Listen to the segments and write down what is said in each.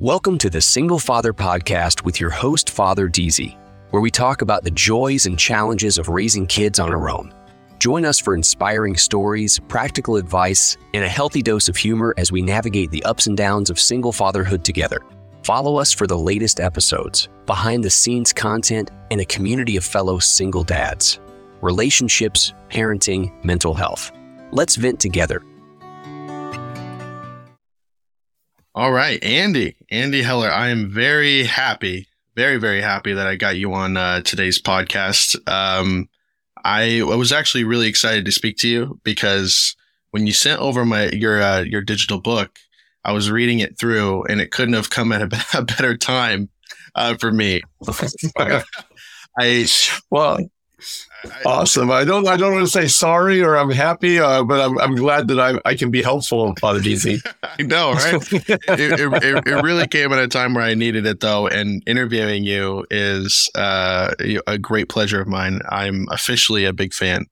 Welcome to the Single Father Podcast with your host, Father Deasy, where we talk about the joys and challenges of raising kids on our own. Join us for inspiring stories, practical advice, and a healthy dose of humor as we navigate the ups and downs of single fatherhood together. Follow us for the latest episodes, behind the scenes content, and a community of fellow single dads. Relationships, parenting, mental health. Let's vent together All right, Andy, Andy Heller. I am very happy, very, very happy that I got you on uh, today's podcast. Um, I, I was actually really excited to speak to you because when you sent over my your uh, your digital book, I was reading it through, and it couldn't have come at a, a better time uh, for me. I well, Awesome. I don't. I don't want to say sorry or I'm happy, uh, but I'm, I'm glad that I, I can be helpful, Father Deasy. I know, right? it, it, it, really came at a time where I needed it, though. And interviewing you is uh, a great pleasure of mine. I'm officially a big fan.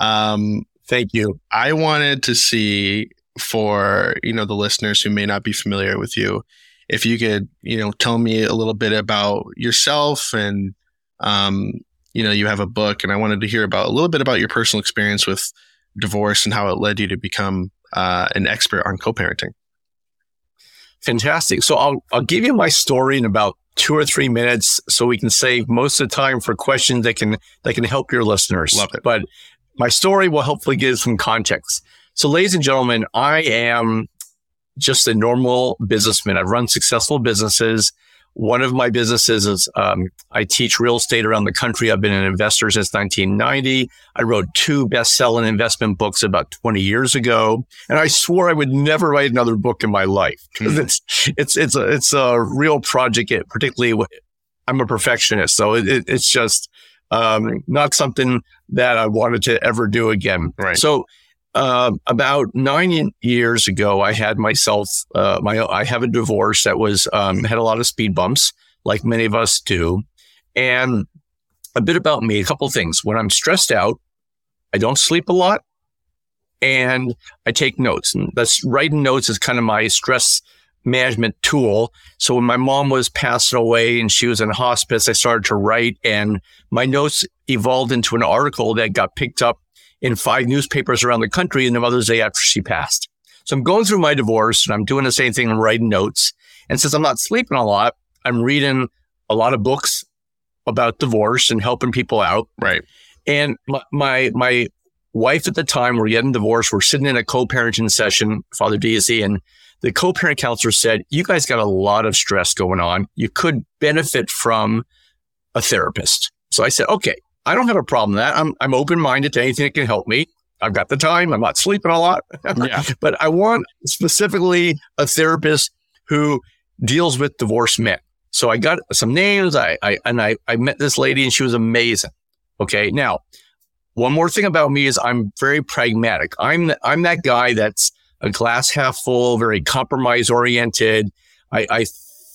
Um, Thank you. I wanted to see for you know the listeners who may not be familiar with you, if you could you know tell me a little bit about yourself and um, you know, you have a book, and I wanted to hear about a little bit about your personal experience with divorce and how it led you to become uh, an expert on co-parenting. Fantastic. So I'll I'll give you my story in about two or three minutes, so we can save most of the time for questions that can that can help your listeners. Love it. But my story will hopefully give some context. So, ladies and gentlemen, I am just a normal businessman. I've run successful businesses. One of my businesses is um, I teach real estate around the country. I've been an investor since 1990. I wrote two best-selling investment books about 20 years ago, and I swore I would never write another book in my life. Mm-hmm. It's it's it's a it's a real project. Particularly, I'm a perfectionist, so it, it, it's just um, not something that I wanted to ever do again. Right. So uh, about nine years ago, I had myself uh, my I have a divorce that was um, had a lot of speed bumps, like many of us do, and a bit about me. A couple things. When I'm stressed out, I don't sleep a lot, and I take notes. And that's writing notes is kind of my stress management tool. So when my mom was passing away and she was in hospice, I started to write, and my notes evolved into an article that got picked up in five newspapers around the country in the Mother's Day after she passed. So I'm going through my divorce and I'm doing the same thing and writing notes. And since I'm not sleeping a lot, I'm reading a lot of books about divorce and helping people out. Right. And my, my, my wife at the time, we're getting divorced. We're sitting in a co-parenting session, Father Deasy, and the co-parent counselor said, you guys got a lot of stress going on. You could benefit from a therapist. So I said, okay, I don't have a problem with that. I'm, I'm open minded to anything that can help me. I've got the time. I'm not sleeping a lot. yeah. But I want specifically a therapist who deals with divorced men. So I got some names. I, I and I, I met this lady and she was amazing. Okay. Now, one more thing about me is I'm very pragmatic. I'm I'm that guy that's a glass half full, very compromise oriented. I, I, th-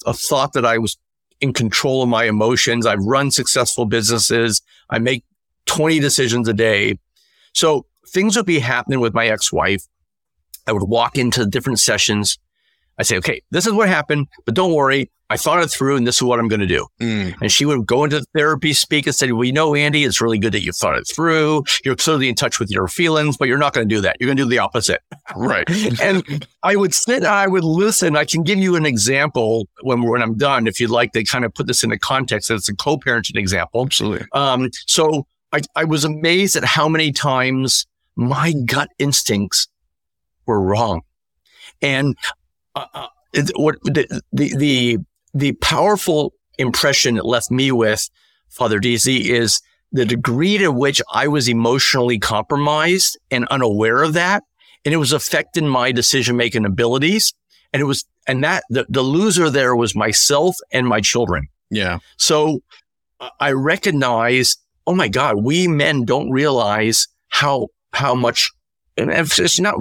I thought that I was in control of my emotions. I've run successful businesses. I make 20 decisions a day. So things would be happening with my ex-wife. I would walk into different sessions. I say, okay, this is what happened, but don't worry. I thought it through and this is what I'm going to do. Mm. And she would go into therapy, speak and say, well, you know, Andy, it's really good that you thought it through. You're clearly in touch with your feelings, but you're not going to do that. You're going to do the opposite. Right. and I would sit, and I would listen. I can give you an example when, when I'm done, if you'd like to kind of put this into context. It's a co-parenting example. Absolutely. Um, so I, I was amazed at how many times my gut instincts were wrong. And uh, uh what the, the, the the powerful impression it left me with, Father Deasy, is the degree to which I was emotionally compromised and unaware of that. And it was affecting my decision making abilities. And it was, And that the, the loser there was myself and my children. Yeah. So I recognize, oh my God, we men don't realize how, how much, it's not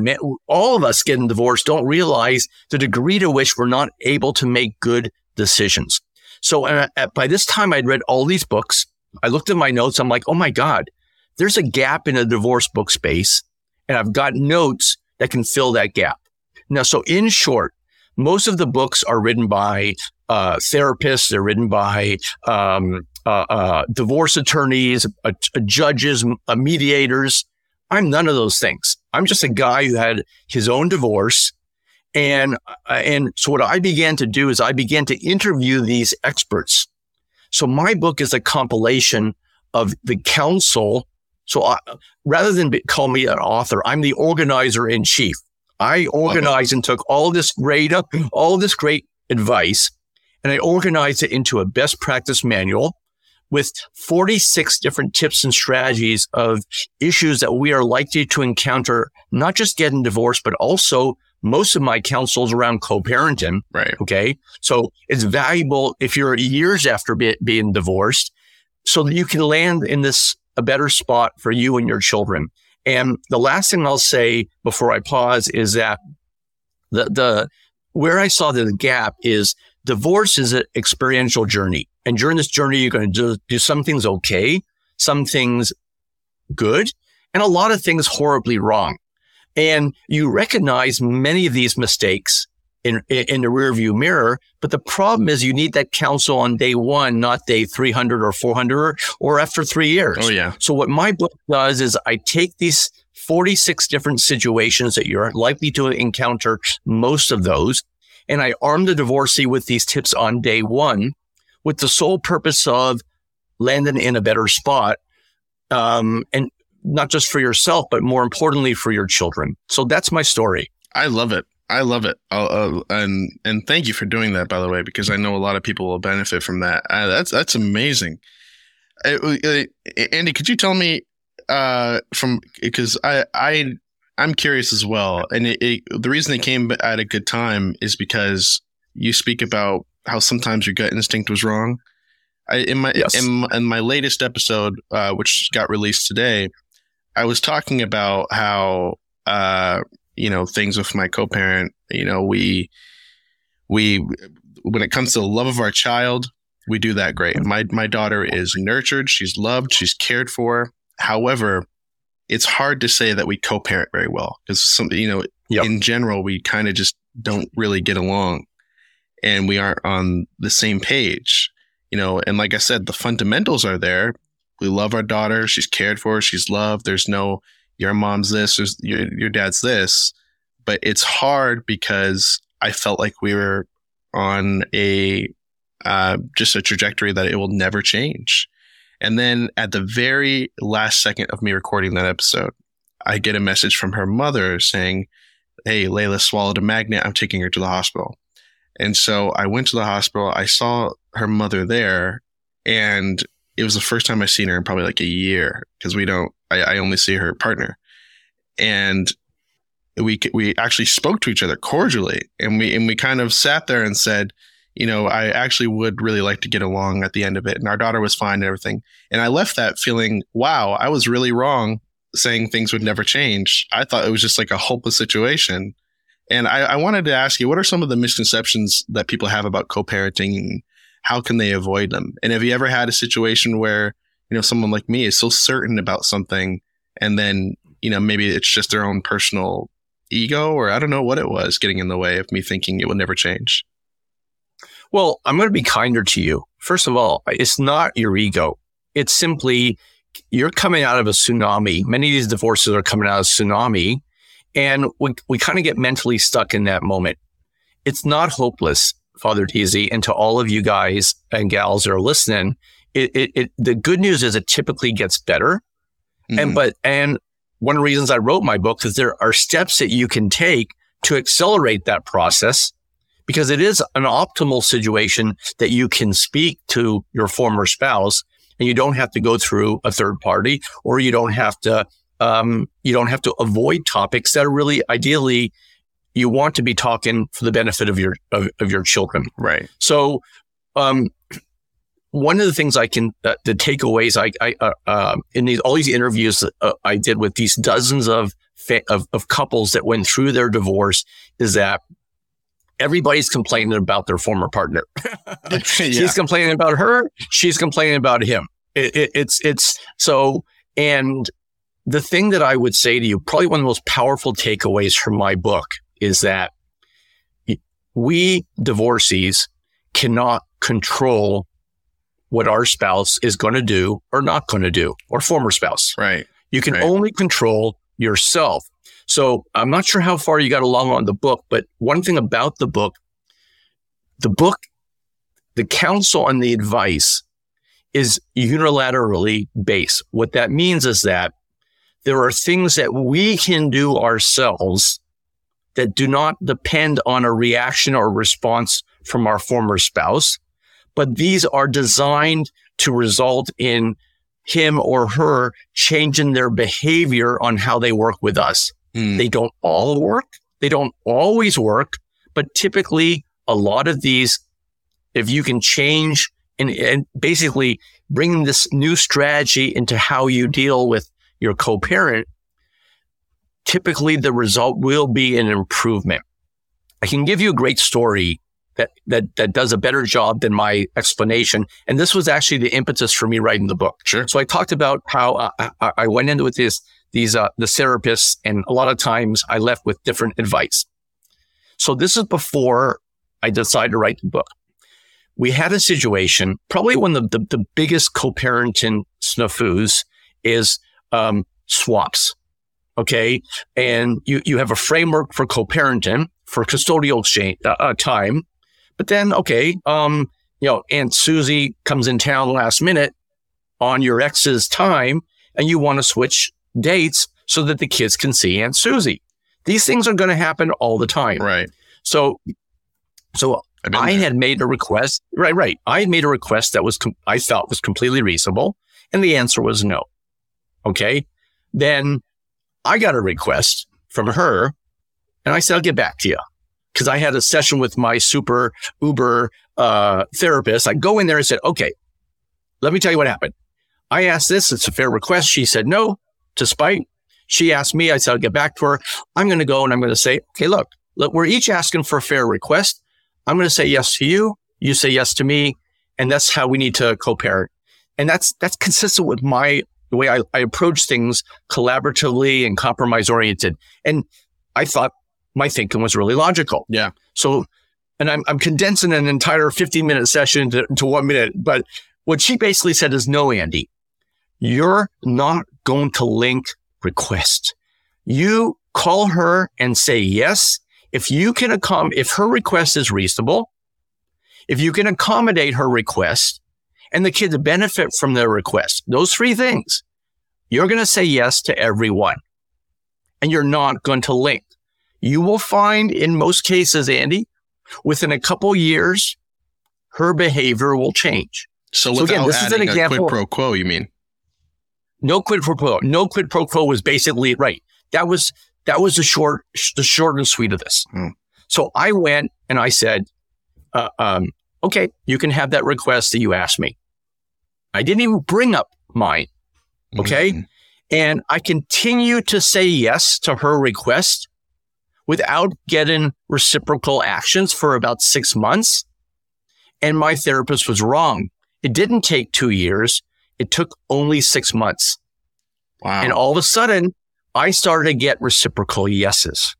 all of us getting divorced don't realize the degree to which we're not able to make good decisions. So by this time, I'd read all these books. I looked at my notes. I'm like, oh my God, there's a gap in the divorce book space. And I've got notes that can fill that gap. Now, so in short, most of the books are written by uh, therapists. They're written by um, uh, uh, divorce attorneys, judges, uh, mediators. I'm none of those things. I'm just a guy who had his own divorce. And, and so what I began to do is I began to interview these experts. So my book is a compilation of the counsel. So I, rather than be, call me an author, I'm the organizer in chief. I organized and took all this great, all this great advice and I organized it into a best practice manual with 46 different tips and strategies of issues that we are likely to encounter, not just getting divorced, but also most of my counsels around co-parenting. Right. Okay. So it's valuable if you're years after be- being divorced so that you can land in this a better spot for you and your children. And the last thing I'll say before I pause is that the, the, where I saw the gap is divorce is an experiential journey. And during this journey, you're going to do, do some things okay, some things good, and a lot of things horribly wrong. And you recognize many of these mistakes in, in the rearview mirror. But the problem is you need that counsel on day one, not day 300 or 400 or after three years. Oh, yeah. So what my book does is I take these 46 different situations that you're likely to encounter most of those. And I arm the divorcee with these tips on day one with the sole purpose of landing in a better spot. Um, and not just for yourself, but more importantly for your children. So that's my story. I love it. I love it. Uh, and and thank you for doing that, by the way, because I know a lot of people will benefit from that. Uh, that's that's amazing. Uh Andy, could you tell me uh, from because I I I'm curious as well, and it, it, the reason it came at a good time is because you speak about how sometimes your gut instinct was wrong. I, in my yes. in, in, my latest episode, uh, which got released today, I was talking about how uh, you know things with my co-parent. You know, we we when it comes to the love of our child, we do that great. My my daughter is nurtured, she's loved, she's cared for. However, it's hard to say that we co-parent very well because some you know yep. in general we kind of just don't really get along and we aren't on the same page you know and like i said the fundamentals are there we love our daughter she's cared for she's loved there's no your mom's this or your, your dad's this but it's hard because i felt like we were on a uh, just a trajectory that it will never change and then at the very last second of me recording that episode i get a message from her mother saying hey layla swallowed a magnet i'm taking her to the hospital and so I went to the hospital. I saw her mother there, and it was the first time I seen her in probably like a year because we don't. I, I only see her partner, and we we actually spoke to each other cordially, and we and we kind of sat there and said, you know, I actually would really like to get along at the end of it, and our daughter was fine and everything. And I left that feeling, wow, I was really wrong saying things would never change. I thought it was just like a hopeless situation and I, I, wanted to ask you, what are some of the misconceptions that people have about co-parenting how can they avoid them? And have you ever had a situation where, you know, someone like me is so certain about something and then, you know, maybe it's just their own personal ego or I don't know what it was getting in the way of me thinking it would never change? Well, I'm going to be kinder to you. First of all, it's not your ego. It's simply you're coming out of a tsunami. Many of these divorces are coming out of tsunami and we, we kind of get mentally stuck in that moment. It's not hopeless, Father Deasy, and to all of you guys and gals that are listening, it, it, it the good news is it typically gets better. Mm-hmm. And, but, and one of the reasons I wrote my book is there are steps that you can take to accelerate that process because it is an optimal situation that you can speak to your former spouse and you don't have to go through a third party or you don't have to um, you don't have to avoid topics that are really ideally you want to be talking for the benefit of your of, of your children. Right. So, um, one of the things I can uh, the takeaways I, I uh, uh, in these all these interviews uh, I did with these dozens of, fa- of of couples that went through their divorce is that everybody's complaining about their former partner. yeah. He's complaining about her. She's complaining about him. It, it, it's it's so and the thing that I would say to you, probably one of the most powerful takeaways from my book is that we divorcees cannot control what our spouse is going to do or not going to do, or former spouse. Right. You can Right. only control yourself. So I'm not sure how far you got along on the book, but one thing about the book, the book, the counsel and the advice is unilaterally based. What that means is that there are things that we can do ourselves that do not depend on a reaction or response from our former spouse, but these are designed to result in him or her changing their behavior on how they work with us. Mm. They don't all work. They don't always work, but typically a lot of these, if you can change and, and basically bring this new strategy into how you deal with your co-parent, typically the result will be an improvement. I can give you a great story that, that, that does a better job than my explanation. And this was actually the impetus for me writing the book. Sure. So I talked about how I, I went into with this, these, uh, the therapists and a lot of times I left with different advice. So this is before I decided to write the book. We had a situation, probably one of the, the, the biggest co-parenting snafus is, um, swaps. Okay. And you, you have a framework for co-parenting for custodial exchange, uh, uh, time. But then, okay, um, you know, Aunt Susie comes in town last minute on your ex's time and you want to switch dates so that the kids can see Aunt Susie. These things are going to happen all the time. Right. So, so I there. had made a request. Right, right. I had made a request that was com- I thought was completely reasonable, and the answer was no. Okay, then I got a request from her, and I said I'll get back to you because I had a session with my super Uber uh, therapist. I go in there and said, okay, let me tell you what happened. I asked this. It's a fair request. She said no, to spite. She asked me. I said I'll get back to her. I'm going to go and I'm going to say, okay, look, look, we're each asking for a fair request. I'm going to say yes to you. You say yes to me. And that's how we need to co-parent. And that's, that's consistent with my, the way I, I approach things collaboratively and compromise oriented. And I thought my thinking was really logical. Yeah. So, and I'm, I'm condensing an entire 15 minute session to, to one minute, but what she basically said is no, Andy, you're not going to link request. You call her and say yes. If you can accommodate, if her request is reasonable, if you can accommodate her request and the kids benefit from their request, those three things, you're going to say yes to everyone and you're not going to link. You will find in most cases, Andy, within a couple years, her behavior will change. So So again, this is an example- quid pro quo, you mean? No quid pro quo. No quid pro quo was basically right. That was that was the short the short and sweet of this. Hmm. So I went and I said, uh, um, "Okay, you can have that request that you asked me." I didn't even bring up mine, Okay. Mhm. and I continued to say yes to her request without getting reciprocal actions for about six months. And my therapist was wrong. It didn't take two years. It took only six months. Wow. And all of a sudden, I started to get reciprocal yeses.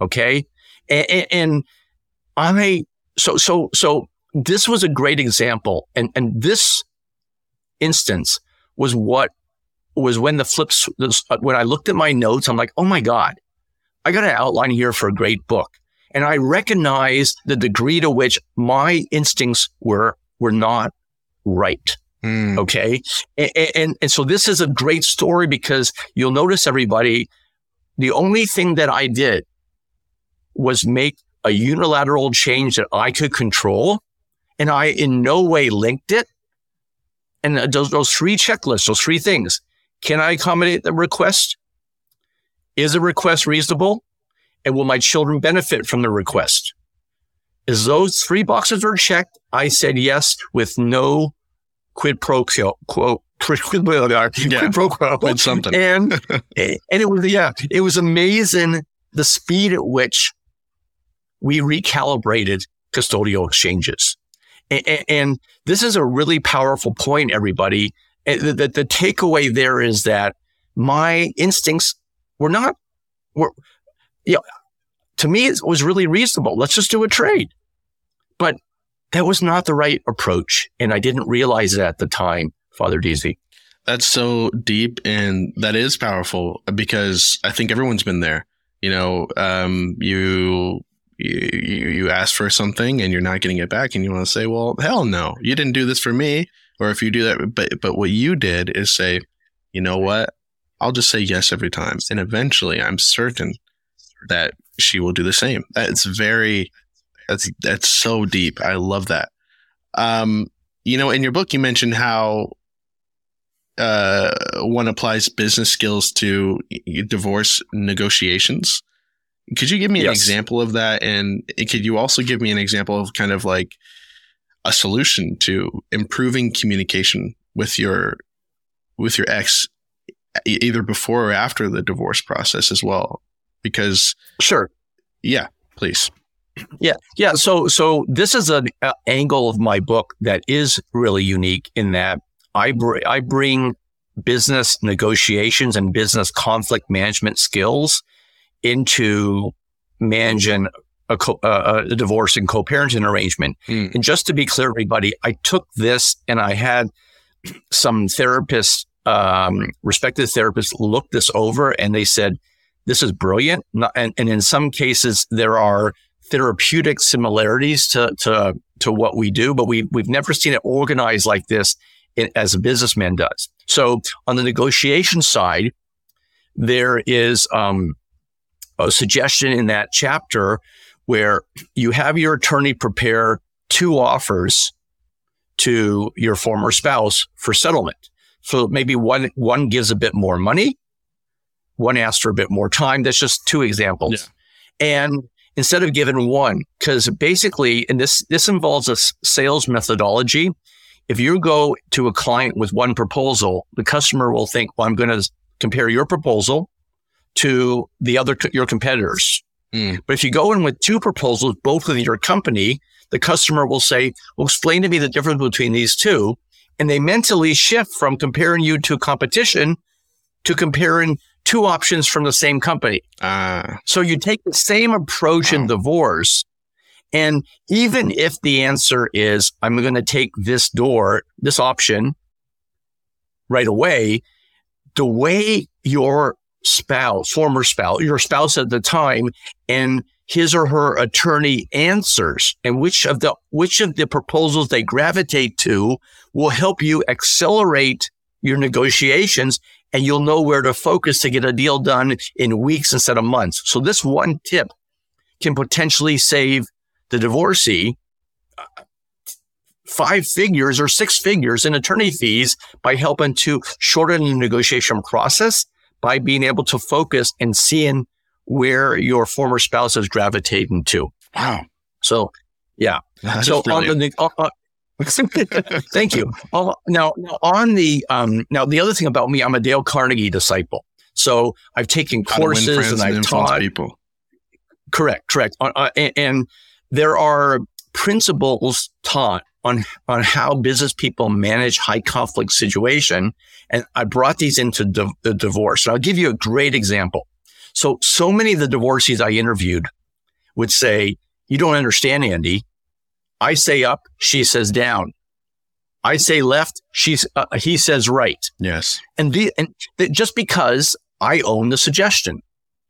Okay. And, and I, so, so, so this was a great example. And, and this instance was what was when the flips, uh, when I looked at my notes, I'm like, oh my God, I got an outline here for a great book. And I recognized the degree to which my instincts were, were not right. Mm. Okay. And, and, and so this is a great story because you'll notice everybody, the only thing that I did was make a unilateral change that I could control. And I in no way linked it. And those, those three checklists, those three things. Can I accommodate the request? Is the request reasonable? And will my children benefit from the request? As those three boxes are checked, I said yes with no quid pro quo. quid, quid, quid, pro quo. With something. And eh, and it was yeah, it was amazing the speed at which we recalibrated custodial exchanges. And, and this is a really powerful point, everybody. And The, the, the takeaway there is that my instincts were not, were, you know, to me, it was really reasonable. Let's just do a trade. But that was not the right approach. And I didn't realize it at the time, Father Deasy. That's so deep and that is powerful because I think everyone's been there. You know, um, you, you, you ask for something and you're not getting it back and you want to say, well, hell no, you didn't do this for me. Or if you do that, but, but what you did is say, you know what? I'll just say yes every time. And eventually I'm certain that she will do the same. It's very, that's, that's so deep. I love that. Um, you know, in your book, you mentioned how uh, one applies business skills to divorce negotiations. Could you give me an example of that? And could you also give me an example of kind of like a solution to improving communication with your with your ex, either before or after the divorce process as well? Because Sure. yeah, please. Yeah, yeah. So, so this is an uh, angle of my book that is really unique in that I br- I bring business negotiations and business conflict management skills into managing a, co- uh, a divorce and co-parenting arrangement. Mm. And just to be clear, everybody, I took this and I had some therapists, um, respected therapists, look this over and they said, "This is brilliant." Not- And, and in some cases, there are therapeutic similarities to to to what we do, but we we've never seen it organized like this in, as a businessman does. So on the negotiation side, there is um, a suggestion in that chapter where you have your attorney prepare two offers to your former spouse for settlement. So maybe one one gives a bit more money, one asks for a bit more time. That's just two examples. And instead of giving one, because basically, and this this involves a sales methodology. If you go to a client with one proposal, the customer will think, "Well, I'm going to compare your proposal to the other your competitors." Mm. But if you go in with two proposals, both with your company, the customer will say, "Well, explain to me the difference between these two. And they mentally shift from comparing you to competition to comparing two options from the same company. Uh, So you take the same approach in divorce. And even if the answer is, I'm going to take this door, this option right away, the way your spouse, former spouse, your spouse at the time and his or her attorney answers and which of the, which of the proposals they gravitate to will help you accelerate your negotiations and you'll know where to focus to get a deal done in weeks instead of months. So this one tip can potentially save the divorcee uh, five figures or six figures in attorney fees by helping to shorten the negotiation process by being able to focus and seeing where your former spouse is gravitating to. wow. So, yeah. So on the uh, thank you. Now, now on the um, now the other thing about me, I'm a Dale Carnegie disciple. So I've taken courses and I've influence taught. people. Correct, correct. Uh, uh, and, and there are principles taught on on how business people manage high conflict situation, and I brought these into di- the divorce. And I'll give you a great example. So, so many of the divorcees I interviewed would say, "You don't understand, Andy. I say up, she says down. I say left, she's uh, he says right." Yes. And, the, and th- just because I own the suggestion,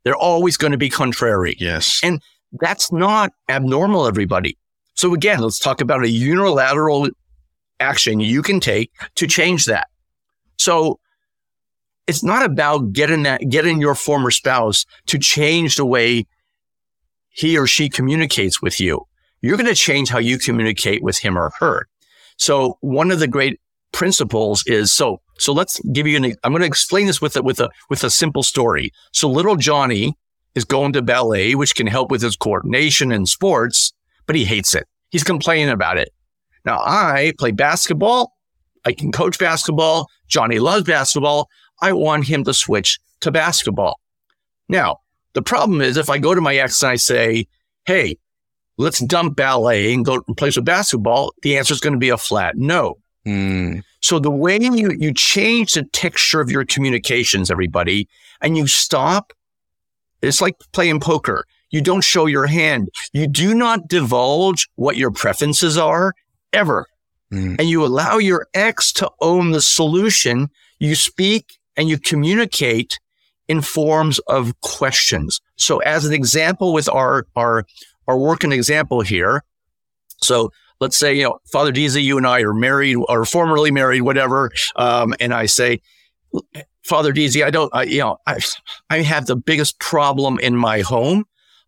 they're always going to be contrary. Yes. And that's not abnormal, everybody. So again, let's talk about a unilateral action you can take to change that. So it's not about getting that, getting your former spouse to change the way he or she communicates with you. You're going to change how you communicate with him or her. So one of the great principles is so, so let's give you an, I'm going to explain this with a, with a, with a simple story. So little Johnny is going to ballet, which can help with his coordination in sports, but he hates it. He's complaining about it. Now I play basketball. I can coach basketball. Johnny loves basketball. I want him to switch to basketball. Now, the problem is if I go to my ex and I say, Hey, let's dump ballet and go play some basketball, the answer is going to be a flat no. Mm. So the way you, you change the texture of your communications, everybody, and you stop, it's like playing poker. You don't show your hand. You do not divulge what your preferences are ever. Mm. And you allow your ex to own the solution. You speak and you communicate in forms of questions. So as an example with our, our, our working example here. So let's say, you know, Father Deasy, you and I are married or formerly married, whatever. Um, and I say, Father Deasy, I don't, I, you know, I, I have the biggest problem in my home.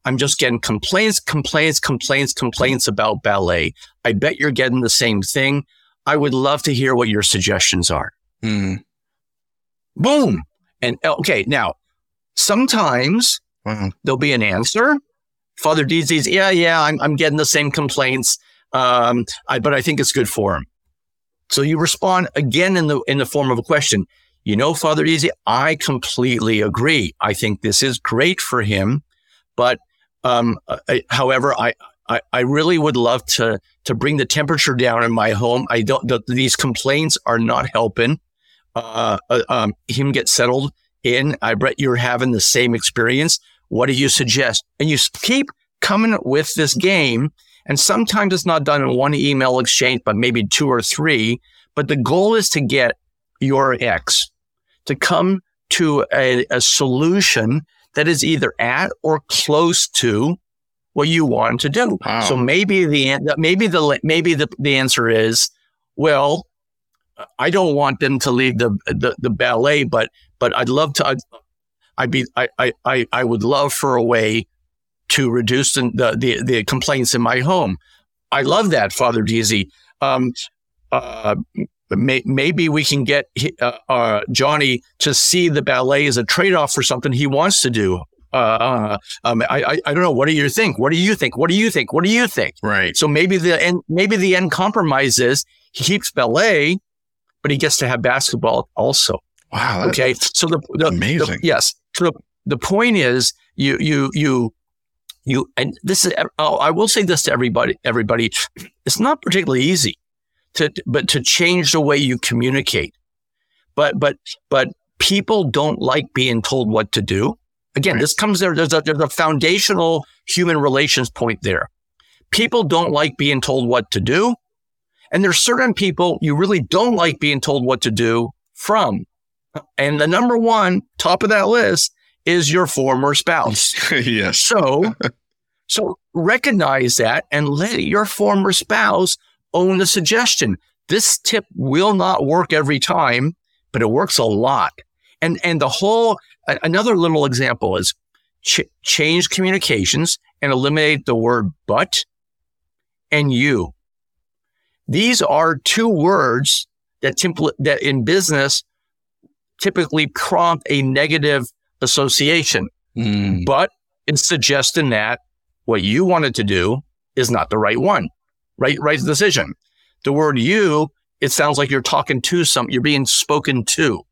I'm just getting complaints, complaints, complaints, complaints about ballet. I bet you're getting the same thing. I would love to hear what your suggestions are. Mm. Boom. And okay, now sometimes Wow. there'll be an answer. Father Deasy's, yeah, yeah, I'm, I'm getting the same complaints. Um, I, but I think it's good for him. So you respond again in the, in the form of a question. You know, Father Deasy, I completely agree. I think this is great for him. But, um, I, however, I, I, I really would love to, to bring the temperature down in my home. I don't, the, these complaints are not helping, uh, uh, um, him get settled in. I bet you're having the same experience. What do you suggest? And you keep coming with this game. And sometimes it's not done in one email exchange, but maybe two or three. But the goal is to get your ex to come to a, a solution that is either at or close to what you want to do. Wow. So maybe the maybe the maybe the, the answer is, well, I don't want them to leave the, the, the ballet, but but I'd love to. I'd, be I, I I I would love for a way to reduce the the, the complaints in my home. I love that, Father Deasy. Um, uh, may, maybe we can get uh, uh, Johnny to see the ballet as a trade off for something he wants to do. Uh, um, I, I I don't know. What do you think? What do you think? What do you think? What do you think? Right. So maybe the end maybe the end compromise is he keeps ballet, but he gets to have basketball also. Wow. Okay. So the, the amazing. the- yes. So the, point is you you you you and this is oh, I will say this to everybody everybody it's not particularly easy to but to change the way you communicate. But but but people don't like being told what to do. Again, Right. this comes there there's a there's a foundational human relations point there. People don't like being told what to do. And there's certain people you really don't like being told what to do from. And the number one top of that list is your former spouse. yes. So, so recognize that and let your former spouse own the suggestion. This tip will not work every time, but it works a lot. And, and the whole, another little example is ch- change communications and eliminate the word but and you. These are two words that, template that in business typically prompt a negative association Mm. but it's suggesting that what you wanted to do is not the right one, right? Right decision. The word you, it sounds like you're talking to some, you're being spoken to.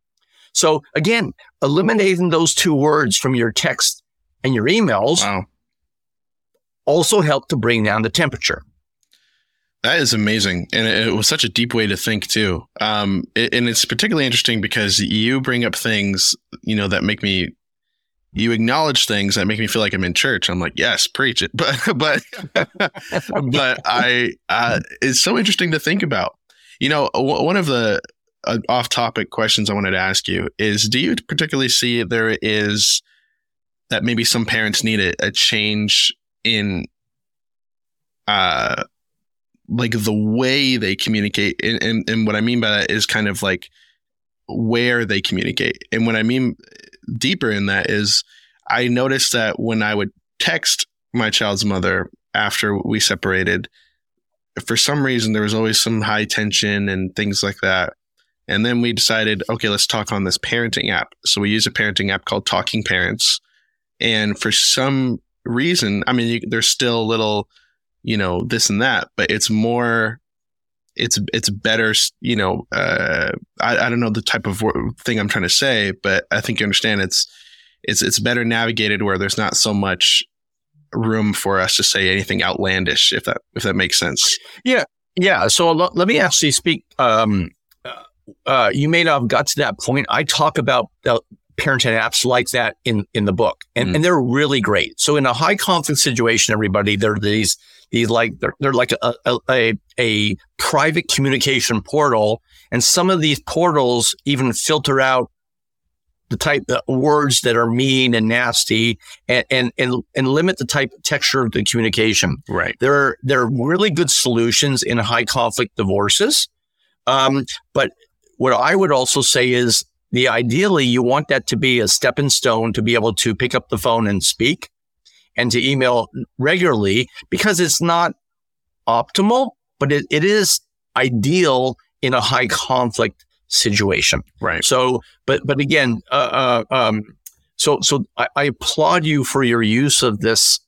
So again, eliminating those two words from your text and your emails Wow. also help to bring down the temperature. That is amazing, and it, was such a deep way to think too. Um, and it's particularly interesting because you bring up things, you know, that make me. You acknowledge things that make me feel like I'm in church. I'm like, yes, preach it. But but but I, uh, it's so interesting to think about. You know, one of the uh, off-topic questions I wanted to ask you is: Do you particularly see there is that maybe some parents need a, a change in uh like the way they communicate and, and and what i mean by that is kind of like where they communicate. And what i mean deeper in that is i noticed that when i would text my child's mother after we separated for some reason there was always some high tension and things like that. And then we decided okay let's talk on this parenting app. So we use a parenting app called TalkingParents. And for some reason, I mean, you, there's still little, you know, this and that, but it's more, it's it's better, you know. Uh, I I don't know the type of thing I'm trying to say, but I think you understand. It's it's it's better navigated where there's not so much room for us to say anything outlandish, if that if that makes sense. Yeah, yeah. So l- let me actually speak. Um, uh, you may not have got to that point. I talk about uh, parenting apps like that in in the book, and mm. and they're really great. So in a high conflict situation, everybody, they're these these like they're, they're like a, a, a a private communication portal, and some of these portals even filter out the type of words that are mean and nasty and, and, and, and limit the type of texture of the communication. Right. There are, there are really good solutions in high conflict divorces. Um, but what I would also say is the ideally you want that to be a stepping stone to be able to pick up the phone and speak and to email regularly because it's not optimal, but it, it is ideal in a high conflict situation. Right. So, but but again, uh, uh, um, so so I, I, applaud you for your use of this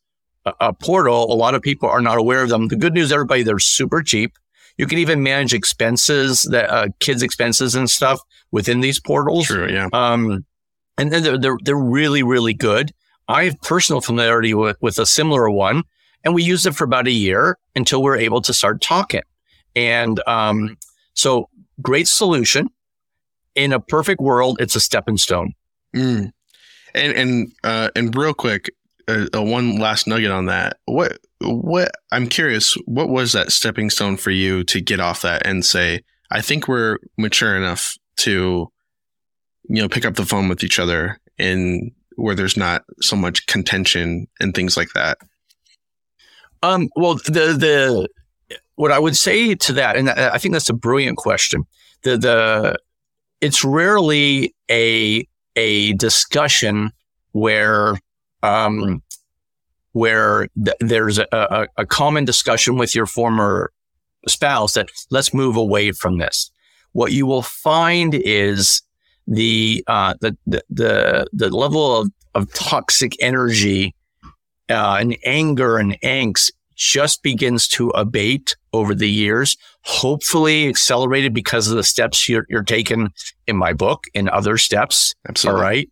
uh, uh, portal. A lot of people are not aware of them. The good news, everybody, they're super cheap. You can even manage expenses, that uh, kids' expenses and stuff within these portals. True. Yeah. Um, and then they're, they're they're really really good. I have personal familiarity with with a similar one, and we used it for about a year until we are able to start talking. And um, so great solution. In a perfect world, it's a stepping stone. Mm. And and uh, and real quick, uh, uh, one last nugget on that. What what I'm curious, what was that stepping stone for you to get off that and say, I think we're mature enough to, you know, pick up the phone with each other and where there's not so much contention and things like that. Um, well, the the what I would say to that, and I think that's a brilliant question. The the it's rarely a a discussion where um, where th- there's a, a, a common discussion with your former spouse that let's move away from this. What you will find is the uh, the, the the the level of, of toxic energy uh, and anger and angst just begins to abate over the years, hopefully accelerated because of the steps you're, you're taking in my book and other steps. Absolutely. All right.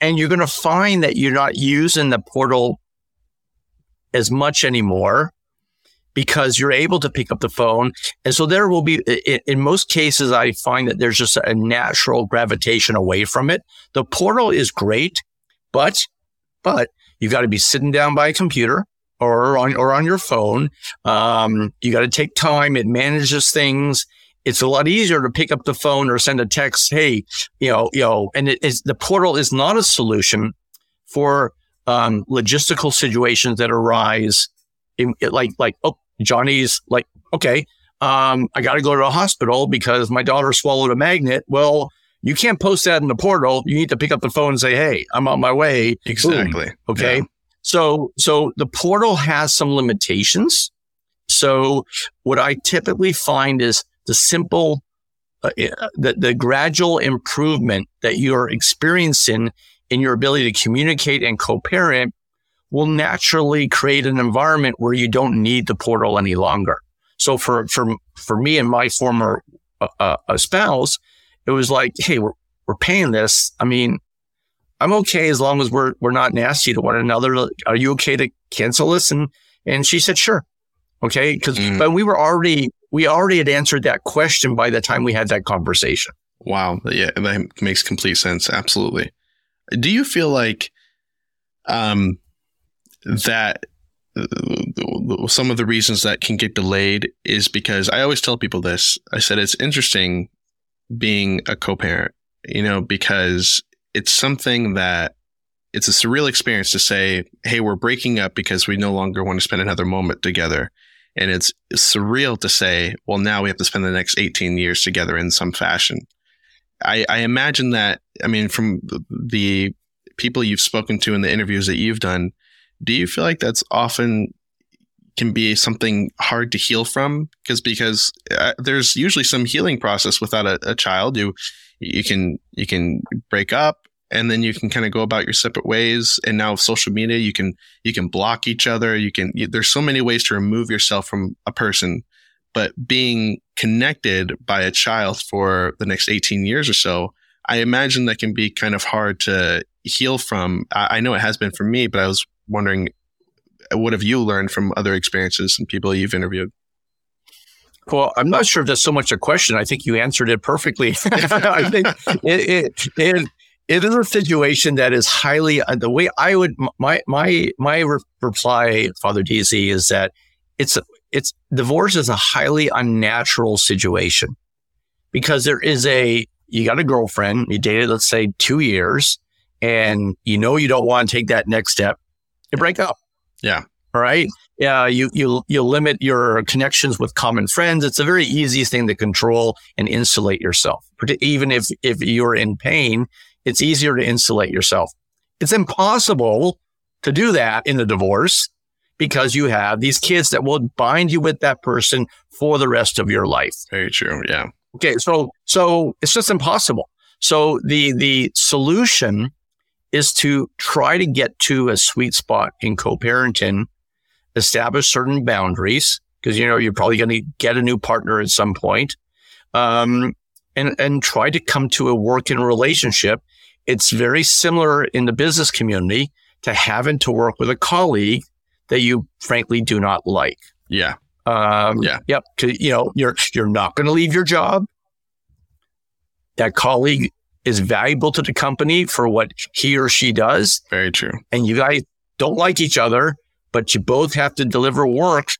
And you're going to find that you're not using the portal as much anymore because you're able to pick up the phone. And so there will be, in most cases, I find that there's just a natural gravitation away from it. The portal is great, but, but you got to be sitting down by a computer or on or on your phone. Um, you got to take time. It manages things. It's a lot easier to pick up the phone or send a text. Hey, you know, you know, and it is the portal is not a solution for um, logistical situations that arise. In, like like oh Johnny's like okay, um, I got to go to a hospital because my daughter swallowed a magnet. Well, you can't post that in the portal. You need to pick up the phone and say, "Hey, I'm on my way." Exactly. Boom. Okay. Yeah. So, so the portal has some limitations. So what I typically find is the simple, uh, the, the gradual improvement that you're experiencing in your ability to communicate and co-parent will naturally create an environment where you don't need the portal any longer. So for, for, for me and my former uh, uh, spouse, it was like, Hey, we're, we're paying this. I mean, I'm okay as long as we're we're not nasty to one another. Are you okay to cancel this? And and she said, sure. Okay. Because mm. but we were already we already had answered that question by the time we had that conversation. Wow. Yeah, that makes complete sense. Absolutely. Do you feel like um that uh, some of the reasons that can get delayed is because I always tell people this. I said it's interesting being a co-parent, you know, because it's something that it's a surreal experience to say, Hey, we're breaking up because we no longer want to spend another moment together. And it's surreal to say, well, now we have to spend the next 18 years together in some fashion. I, I imagine that, I mean, from the people you've spoken to in the interviews that you've done, do you feel like that's often can be something hard to heal from? Because because uh, there's usually some healing process without a, a child. You you can you can break up and then you can kind of go about your separate ways and now with social media you can you can block each other you can you, there's so many ways to remove yourself from a person but being connected by a child for the next 18 years or so i imagine that can be kind of hard to heal from i, I know it has been for me but i was wondering what have you learned from other experiences and people you've interviewed well, I'm not sure if that's so much a question. I think you answered it perfectly. I think it, it, it, it is a situation that is highly uh, the way I would my my my re- reply, Father Deasy, is that it's it's divorce is a highly unnatural situation because there is a you got a girlfriend you dated let's say two years and you know you don't want to take that next step you break up yeah all right yeah you you you limit your connections with common friends it's a very easy thing to control and insulate yourself even if if you're in pain it's easier to insulate yourself. It's impossible to do that in a divorce because you have these kids that will bind you with that person for the rest of your life. Very true. Yeah. Okay. So, so it's just impossible. So the, the solution is to try to get to a sweet spot in co-parenting, establish certain boundaries because, you know, you're probably going to get a new partner at some point. Um, and, and try to come to a working relationship it's very similar in the business community to having to work with a colleague that you frankly do not like. Yeah. Um, yeah. Yep. You know, you're you're not going to leave your job. That colleague is valuable to the company for what he or she does. Very true. And you guys don't like each other, but you both have to deliver work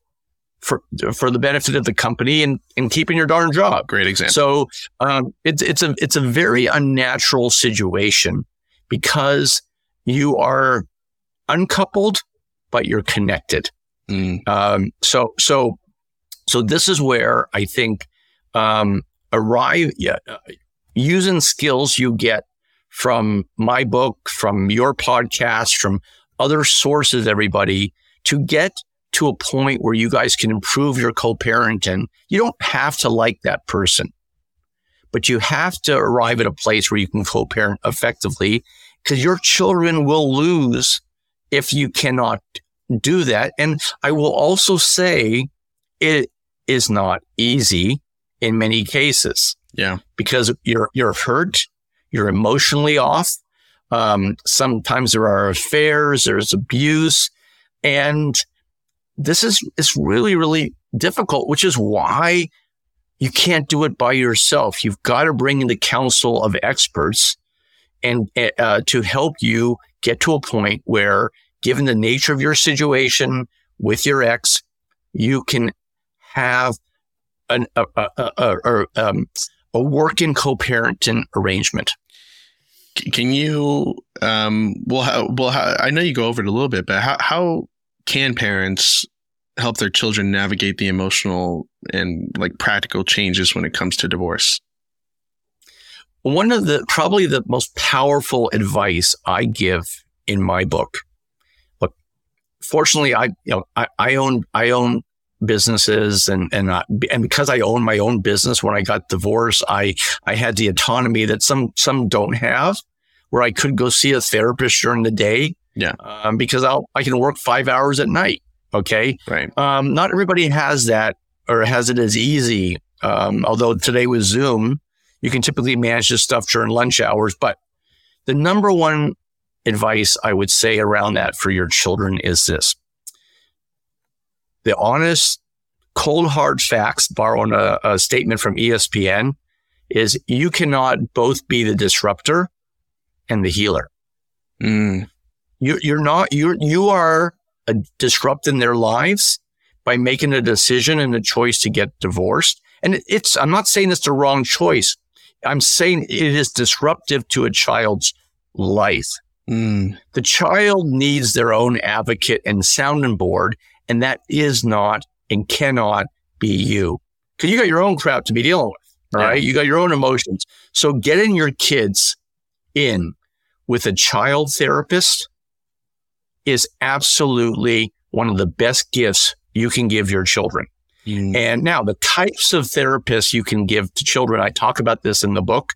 for for the benefit of the company and, and keeping your darn job. Great example. So um, it's it's a it's a very unnatural situation because you are uncoupled, but you're connected. Mm. Um, so so so this is where I think um, arrive yeah, uh, using skills you get from my book, from your podcast, from other sources, everybody to get to a point where you guys can improve your co-parenting. You don't have to like that person, but you have to arrive at a place where you can co-parent effectively because your children will lose if you cannot do that. And I will also say it is not easy in many cases. Yeah. Because you're, you're hurt. You're emotionally off. Um, sometimes there are affairs, there's abuse and this is, is really, really difficult, which is why you can't do it by yourself. You've got to bring in the council of experts and uh, to help you get to a point where, given the nature of your situation with your ex, you can have an, a, a, a, um, a working co-parenting arrangement. Can you, um, well, how, well, how, I know you go over it a little bit, but how, how can parents help their children navigate the emotional and like practical changes when it comes to divorce? One of the probably the most powerful advice I give in my book. Look, fortunately, I you know I, I own I own businesses and and I, and because I own my own business when I got divorced, I I had the autonomy that some some don't have, where I could go see a therapist during the day yeah. Um, because I'll, I can work five hours at night. Okay. Right. Um, not everybody has that or has it as easy. Um, although today with Zoom, you can typically manage this stuff during lunch hours. But the number one advice I would say around that for your children is this. The honest, cold hard facts, borrowing a, a statement from ESPN, is you cannot both be the disruptor and the healer. Mm. You, you're not, you're, you are uh, disrupting their lives by making a decision and a choice to get divorced. And it's, I'm not saying it's the wrong choice. I'm saying it is disruptive to a child's life. Mm. The child needs their own advocate and sounding board, and that is not and cannot be you. Because you got your own crap to be dealing with, right? Yeah. You got your own emotions. So getting your kids in with a child therapist is absolutely one of the best gifts you can give your children. Mm. And now the types of therapists you can give to children, I talk about this in the book,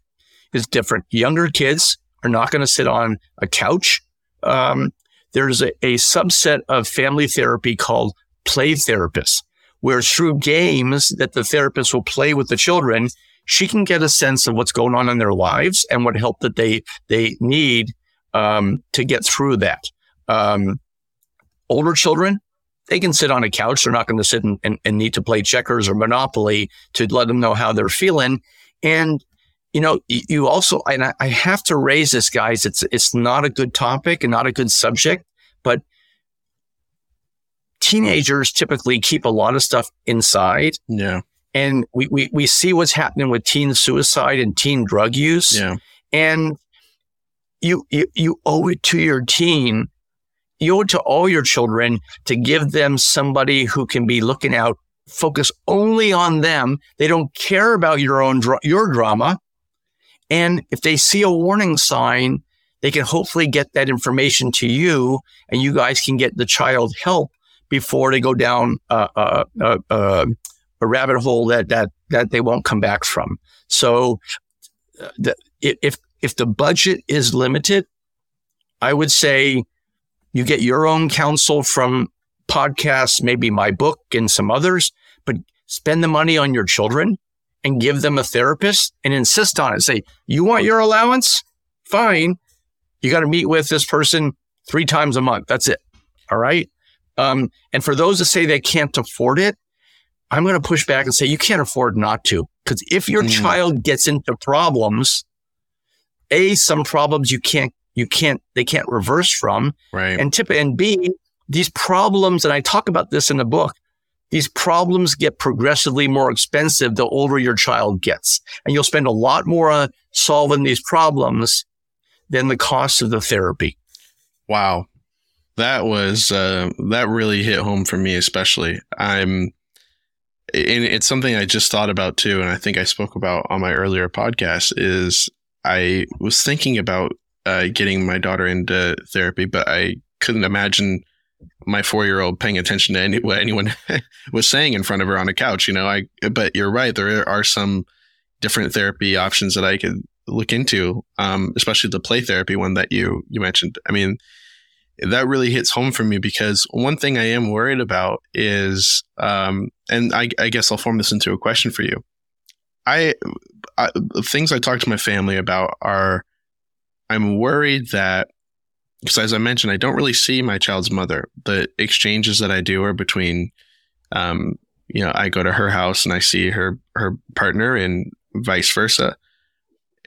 is different. Younger kids are not going to sit on a couch. Um, there's a, a subset of family therapy called play therapists, where through games that the therapist will play with the children, she can get a sense of what's going on in their lives and what help that they they need um, to get through that. Um, older children, they can sit on a couch. They're not going to sit and, and, and, need to play checkers or Monopoly to let them know how they're feeling. And you know, you also, and I have to raise this, guys. It's it's not a good topic and not a good subject, but teenagers typically keep a lot of stuff inside. Yeah. And we, we, we see what's happening with teen suicide and teen drug use. Yeah. And you, you, you owe it to your teen. You owe it to all your children to give them somebody who can be looking out, focus only on them. They don't care about your own, your drama. And if they see a warning sign, they can hopefully get that information to you and you guys can get the child help before they go down uh, uh, uh a rabbit hole that that that they won't come back from. So, uh, the, if if the budget is limited, I would say you get your own counsel from podcasts, maybe my book and some others, but spend the money on your children and give them a therapist and insist on it. Say, you want your allowance? Fine. You got to meet with this person three times a month. That's it. All right. Um, and for those that say they can't afford it, I'm going to push back and say you can't afford not to. Because if your mm. child gets into problems, a some problems you can't you can't they can't reverse from, right? And tip and b these problems, and I talk about this in the book. These problems get progressively more expensive the older your child gets, and you'll spend a lot more on solving these problems than the cost of the therapy. Wow, that was uh, that really hit home for me, especially. I'm and it's something I just thought about too, and I think I spoke about on my earlier podcast. Is I was thinking about uh, getting my daughter into therapy, but I couldn't imagine my four year old paying attention to any, what anyone was saying in front of her on a couch. You know, I. But you're right. There are some different therapy options that I could look into, um, especially the play therapy one that you you mentioned. I mean, that really hits home for me because one thing I am worried about is, um, and I, I, guess I'll form this into a question for you. I, I, things I talk to my family about are, I'm worried that because as I mentioned, I don't really see my child's mother. The exchanges that I do are between, um, you know, I go to her house and I see her her partner, and vice versa.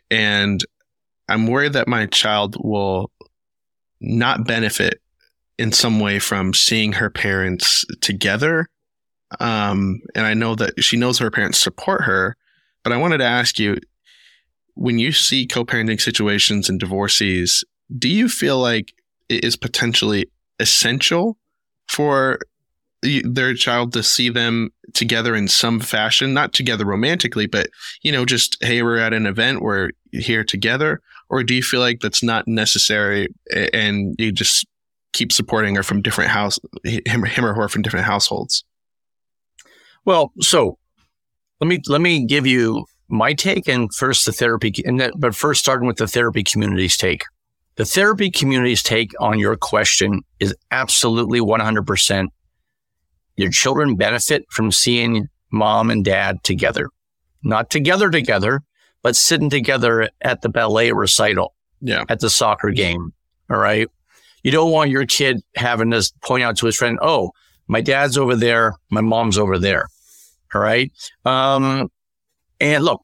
And I'm worried that my child will not benefit in some way from seeing her parents together. Um, and I know that she knows her parents support her, but I wanted to ask you when you see co parenting situations and divorcees, do you feel like it is potentially essential for their child to see them together in some fashion, not together romantically, but you know, just hey, we're at an event, we're here together, or do you feel like that's not necessary and you just keep supporting her from different house him, him or her from different households? Well, so let me let me give you my take and first the therapy and that, but first starting with the therapy community's take. The therapy community's take on your question is absolutely 100% your children benefit from seeing mom and dad together, not together together, but sitting together at the ballet recital, yeah, at the soccer game. All right. You don't want your kid having to point out to his friend, "Oh, my dad's over there, my mom's over there." All right. Um, and look,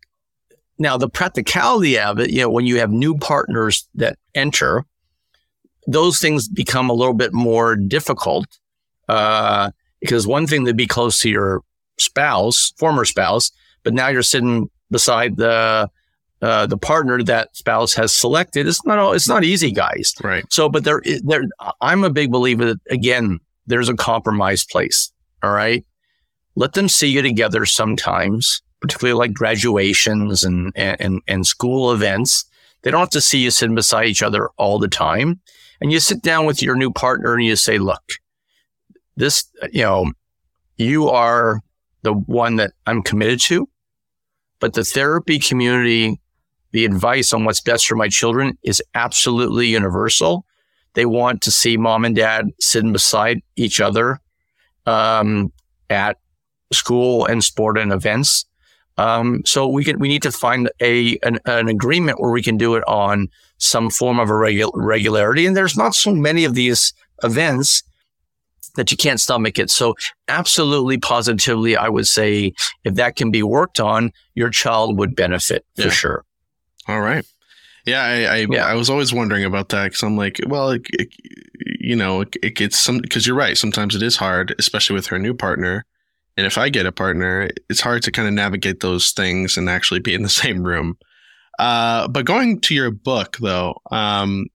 now the practicality of it, you know, when you have new partners that enter, those things become a little bit more difficult. Uh, because one thing to be close to your spouse, former spouse, but now you're sitting beside the uh, the partner that spouse has selected. It's not all, it's not easy, guys. Right. So, but there, there, I'm a big believer that again, there's a compromise place. All right. Let them see you together sometimes, particularly like graduations and, and, and school events. They don't have to see you sitting beside each other all the time. And you sit down with your new partner and you say, look, this, you know, you are the one that I'm committed to, but the therapy community the advice on what's best for my children is absolutely universal. They want to see mom and dad sitting beside each other um, at school and sport and events. Um, so we can we need to find a an, an, agreement where we can do it on some form of a regu- regularity. And there's not so many of these events that you can't stomach it. So absolutely positively, I would say if that can be worked on, your child would benefit for sure. All right. Yeah, I I, Yeah. I was always wondering about that because I'm like, well, it, it, you know, it, it gets some because you're right. Sometimes it is hard, especially with her new partner. And if I get a partner, it's hard to kind of navigate those things and actually be in the same room. Uh, but going to your book though, um,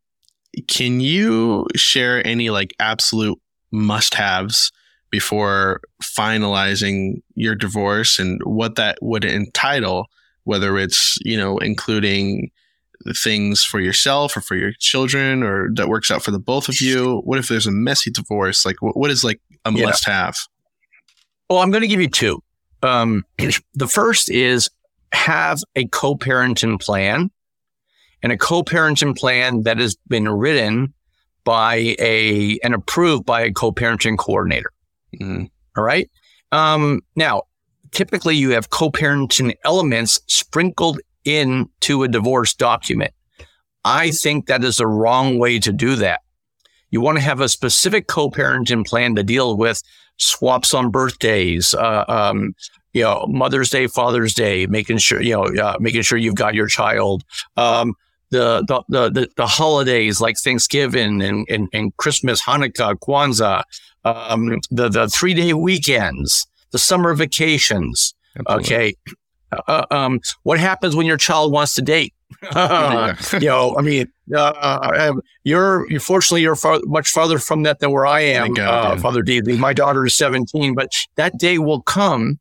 can you share any like absolute must-haves before finalizing your divorce and what that would entitle? whether it's you know including things for yourself or for your children or that works out for the both of you what if there's a messy divorce like what, what is like a Yeah. must have Well, I'm going to give you two. Um, the first is have a co-parenting plan and a co-parenting plan that has been written by a and approved by a co-parenting coordinator. mm, All right. Um, now, typically you have co-parenting elements sprinkled into a divorce document. I think that is the wrong way to do that. You want to have a specific co-parenting plan to deal with swaps on birthdays, uh, um, you know, Mother's Day, Father's Day, making sure, you know, uh, making sure you've got your child, um, the, the, the, the, holidays like Thanksgiving and, and, and Christmas, Hanukkah, Kwanzaa, um, the, the three day weekends, the summer vacations. Okay. Uh, um, what happens when your child wants to date? you know, I mean, uh, um, you're, you fortunately you're far, much farther from that than where I am, God, uh. Father D. My daughter is 17, but that day will come.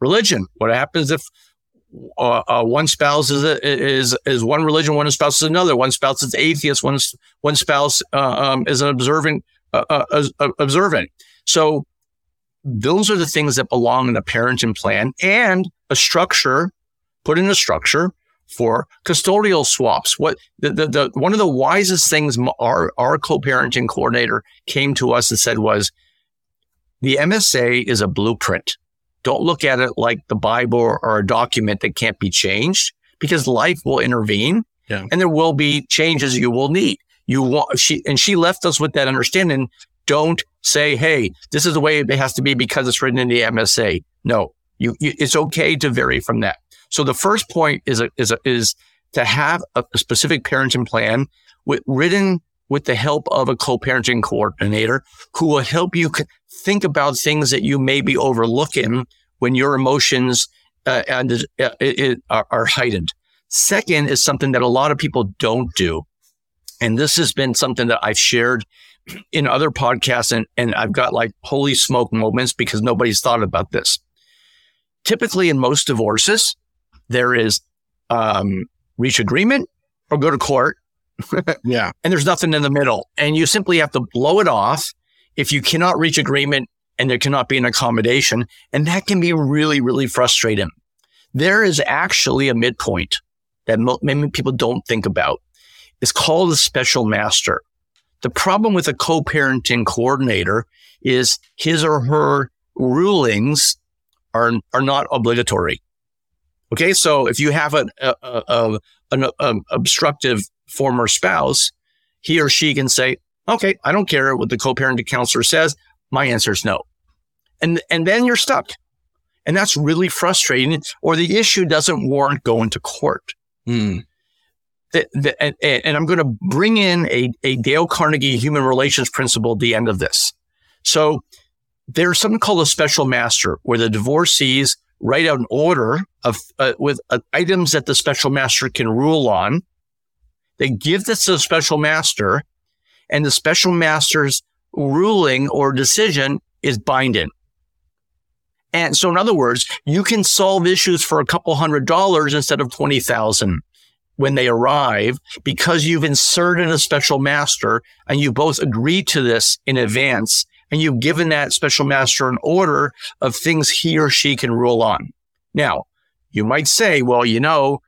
Religion. What happens if uh, uh, one spouse is a, is is one religion, one spouse is another. One spouse is atheist, one one spouse uh, um, is an observant uh, uh, uh, observant. So those are the things that belong in a parenting plan and a structure, put in a structure for custodial swaps. What the, the, the one of the wisest things our our co-parenting coordinator came to us and said was, the MSA is a blueprint. Don't look at it like the Bible or a document that can't be changed because life will intervene Yeah. and there will be changes you will need. You want she and she left us with that understanding. Don't say, "Hey, this is the way it has to be because it's written in the MSA." No, you, you it's okay to vary from that. So the first point is a, is a, is to have a, specific parenting plan with, written with the help of a co-parenting coordinator who will help you think about things that you may be overlooking when your emotions uh, and uh, it, it are, are heightened. Second is something that a lot of people don't do. And this has been something that I've shared in other podcasts and, and I've got like holy smoke moments because nobody's thought about this. Typically in most divorces, there is um, reach agreement or go to court yeah and there's nothing in the middle. And you simply have to blow it off if you cannot reach agreement and there cannot be an accommodation. And that can be really, really frustrating. There is actually a midpoint that many people don't think about. It's called a special master. The problem with a co-parenting coordinator is his or her rulings are, are not obligatory. Okay. So if you have an, a, a, a, an um, obstructive former spouse, he or she can say, okay, I don't care what the co-parenting counselor says. My answer is no. And, and then you're stuck. And that's really frustrating or the issue doesn't warrant going to court. Mm, The- the- and, and I'm going to bring in a, a Dale Carnegie human relations principle at the end of this. So there's something called a special master where the divorcees write out an order of uh, with uh, items that the special master can rule on. They give this to the special master and the special master's ruling or decision is binding. And so in other words, you can solve issues for a couple hundred dollars instead of 20,000 when they arrive because you've inserted a special master and you both agreed to this in advance and you've given that special master an order of things he or she can rule on. Now, you might say, well, you know,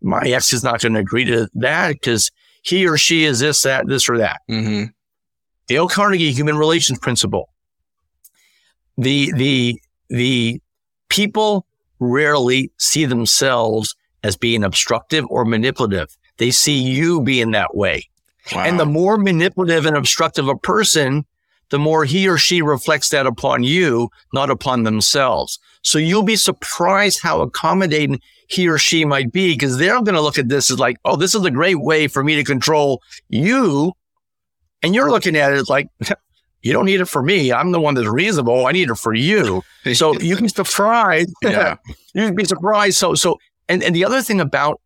my ex is not going to agree to that because he or she is this, that, this, or that. Mm-hmm. Dale Carnegie Human Relations Principle. The the the people rarely see themselves as being obstructive or manipulative. They see you being that way. Wow. And the more manipulative and obstructive a person, the more he or she reflects that upon you, not upon themselves. So you'll be surprised how accommodating he or she might be because they're going to look at this as like, oh, this is a great way for me to control you. And you're looking at it like, you don't need it for me. I'm the one that's reasonable. I need it for you. So you can be surprised. Yeah. you can be surprised. So, so, and, and the other thing about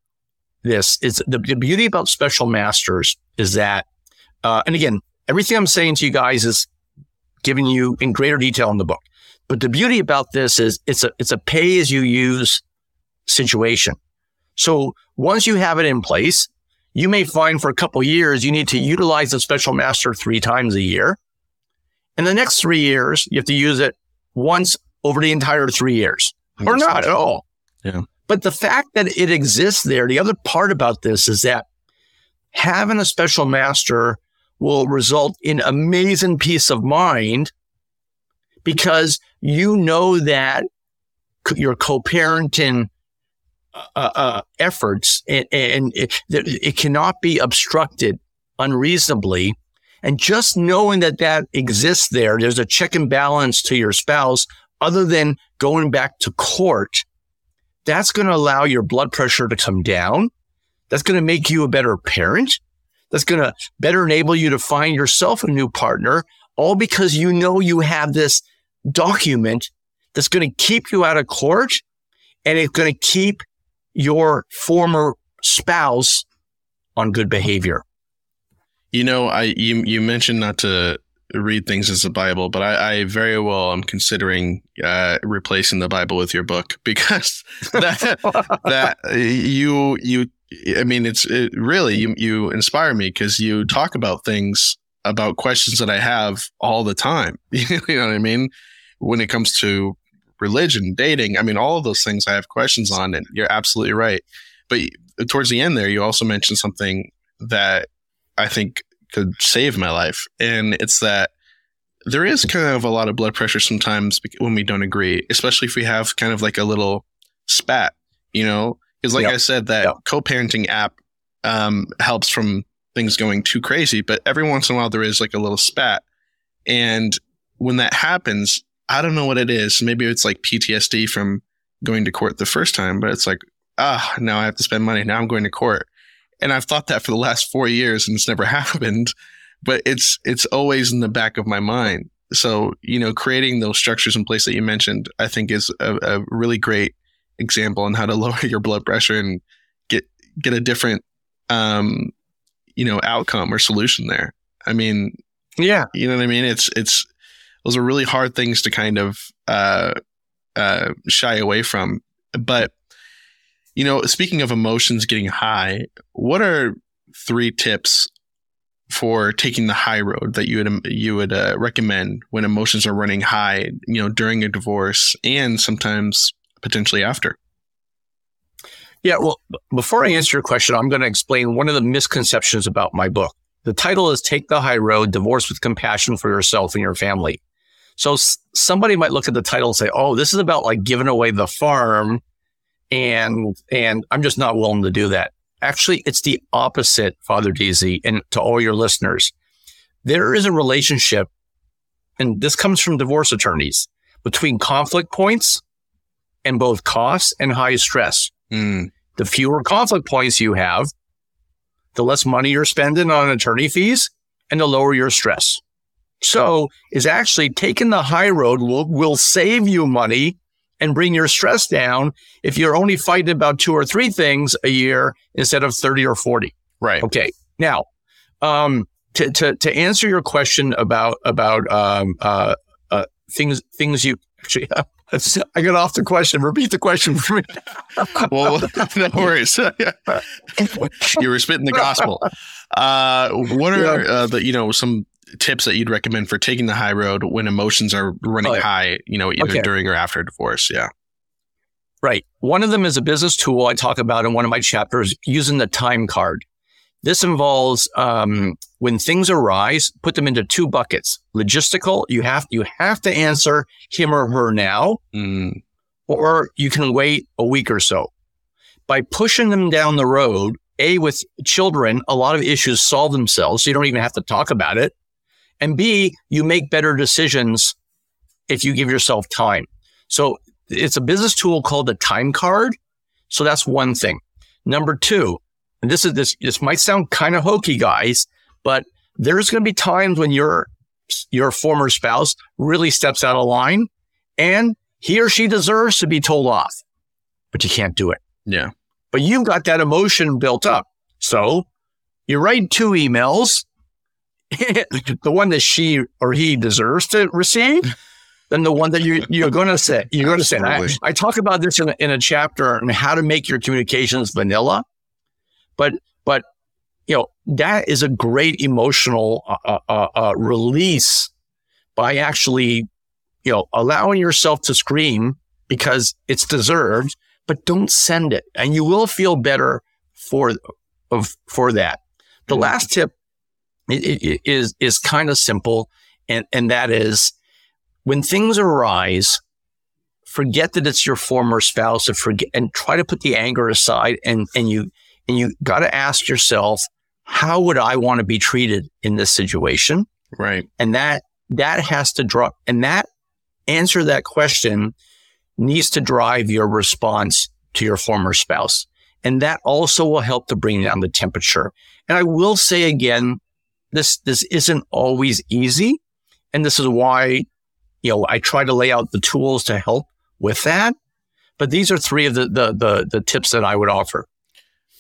this is the, the beauty about special masters is that, uh, and again, everything I'm saying to you guys is giving you in greater detail in the book. But the beauty about this is it's a, it's a pay as you use situation. So once you have it in place, you may find for a couple years you need to utilize the special master three times a year. In the next three years, you have to use it once over the entire three years or not at all. Yeah. But the fact that it exists there, the other part about this is that having a special master will result in amazing peace of mind because you know that your co-parenting uh, uh, efforts and, and it, it cannot be obstructed unreasonably. And just knowing that that exists there, there's a check and balance to your spouse other than going back to court. That's going to allow your blood pressure to come down. That's going to make you a better parent. That's going to better enable you to find yourself a new partner, all because you know you have this document that's going to keep you out of court and it's going to keep your former spouse on good behavior. You know, I you you mentioned not to read things as the Bible, but I, I very well am considering uh, replacing the Bible with your book because that that you you I mean it's it really you you inspire me because you talk about things about questions that I have all the time. you know what I mean? When it comes to religion, dating, I mean all of those things I have questions on, and you're absolutely right. But towards the end there, you also mentioned something that I think could save my life. And it's that there is kind of a lot of blood pressure sometimes when we don't agree, especially if we have kind of like a little spat, you know? Because, like Yep. I said, that Yep. co parenting app um, helps from things going too crazy, but every once in a while there is like a little spat. And when that happens, I don't know what it is. Maybe it's like PTSD from going to court the first time, but it's like, ah, now I have to spend money. Now I'm going to court. And I've thought that for the last four years and it's never happened, but it's, it's always in the back of my mind. So, you know, creating those structures in place that you mentioned, I think is a, a really great example on how to lower your blood pressure and get, get a different, um, you know, outcome or solution there. I mean, Yeah. you know what I mean? It's it's those are really hard things to kind of uh, uh, shy away from. But you know, speaking of emotions getting high, what are three tips for taking the high road that you would you would uh, recommend when emotions are running high? You know, during a divorce and sometimes potentially after. Yeah. Well, before I answer your question, I'm going to explain one of the misconceptions about my book. The title is Take the High Road Divorce with Compassion for Yourself and Your Family. So somebody might look at the title and say, oh, this is about like giving away the farm. And, and I'm just not willing to do that. Actually, it's the opposite, Father Deasy, and to all your listeners. There is a relationship, and this comes from divorce attorneys, between conflict points and both costs and high stress Mm, the fewer conflict points you have, the less money you're spending on attorney fees and the lower your stress. So is actually taking the high road will, will save you money and bring your stress down if you're only fighting about two or three things a year instead of 30 or 40. right. Okay. Now, um, to, to, to answer your question about, about, um, uh, uh, things, things you actually, I got off the question. Repeat the question for me. Well, no worries. you were spitting the gospel. Uh, what are uh, the you know some tips that you'd recommend for taking the high road when emotions are running Oh, yeah. high? You know, either Okay. during or after a divorce. Yeah. Right. One of them is a business tool I talk about in one of my chapters using the time card. This involves um, when things arise, put them into two buckets. Logistical, you have you have to answer him or her now, Mm, or you can wait a week or so. By pushing them down the road, a with children, a lot of issues solve themselves, so you don't even have to talk about it. And B, you make better decisions if you give yourself time. So it's a business tool called the time card. So that's one thing. Number two, and this is this this might sound kind of hokey, guys, but there's going to be times when your your former spouse really steps out of line and he or she deserves to be told off, but you can't do it. yeah. But you've got that emotion built up. So you write two emails, the one that she or he deserves to receive, then the one that you, you're going to say, you're going to say, I, I talk about this in a, in a chapter on how to make your communications vanilla, but, but, you know, that is a great emotional uh, uh, uh, release by actually, you know, allowing yourself to scream because it's deserved, but don't send it and you will feel better for, of, for that. The Mhm. last tip is, is kind of simple. And, and that is when things arise, forget that it's your former spouse and forget and try to put the anger aside and, and you, and you got to ask yourself, how would I want to be treated in this situation? Right. And that, that has to drop and that answer that question needs to drive your response to your former spouse. And that also will help to bring down the temperature. And I will say again, this, this isn't always easy. And this is why, you know, I try to lay out the tools to help with that. But these are three of the, the, the, the tips that I would offer.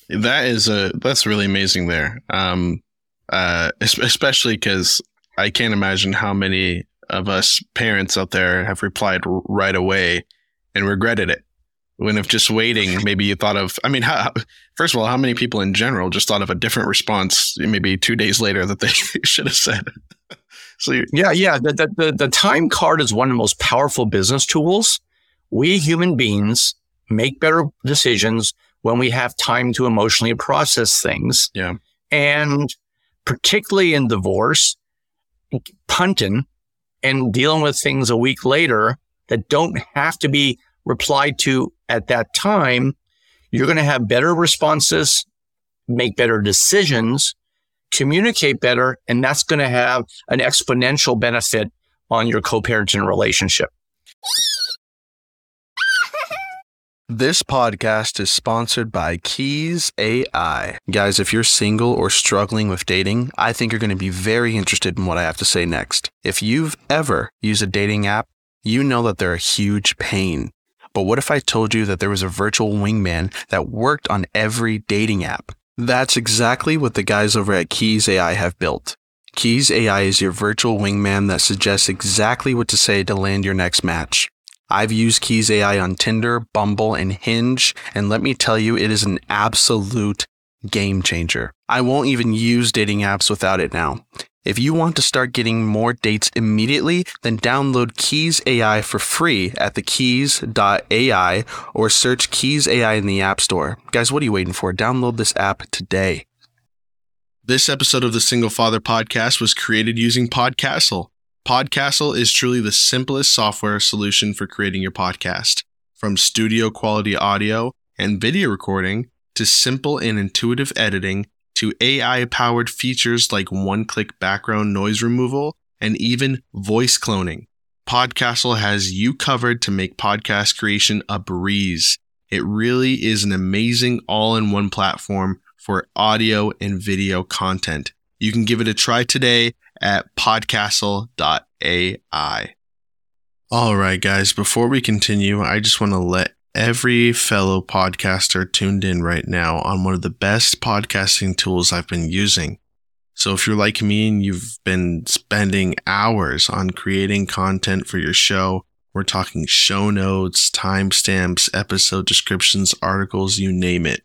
That is a that's really amazing there. Um, uh, especially because I can't imagine how many of us parents out there have replied right away and regretted it. When if just waiting, maybe you thought of. I mean, how, first of all, how many people in general just thought of a different response maybe two days later that they should have said? so Yeah, yeah. The, the, the, the time card is one of the most powerful business tools. We human beings make better decisions when we have time to emotionally process things. Yeah. And particularly in divorce, punting and dealing with things a week later that don't have to be replied to at that time, you're going to have better responses, make better decisions, communicate better, and that's going to have an exponential benefit on your co-parenting relationship. This podcast is sponsored by Keys AI. Guys, if you're single or struggling with dating, I think you're going to be very interested in what I have to say next. If you've ever used a dating app, you know that they're a huge pain. But what if I told you that there was a virtual wingman that worked on every dating app? That's exactly what the guys over at Keys AI have built. Keys AI is your virtual wingman that suggests exactly what to say to land your next match. I've used Keys AI on Tinder, Bumble, and Hinge, and let me tell you, it is an absolute game changer. I won't even use dating apps without it now. If you want to start getting more dates immediately, then download Keys AI for free at thekeys.ai or search Keys AI in the App Store. Guys, what are you waiting for? Download this app today. This episode of the Single Father Podcast was created using Podcastle. Podcastle is truly the simplest software solution for creating your podcast. From studio quality audio and video recording to simple and intuitive editing to AI powered features like one click background noise removal and even voice cloning. Podcastle has you covered to make podcast creation a breeze. It really is an amazing all in one platform for audio and video content. You can give it a try today at podcastle.ai. All right, guys, before we continue, I just want to let every fellow podcaster tuned in right now on one of the best podcasting tools I've been using. So if you're like me and you've been spending hours on creating content for your show, we're talking show notes, timestamps, episode descriptions, articles, you name it,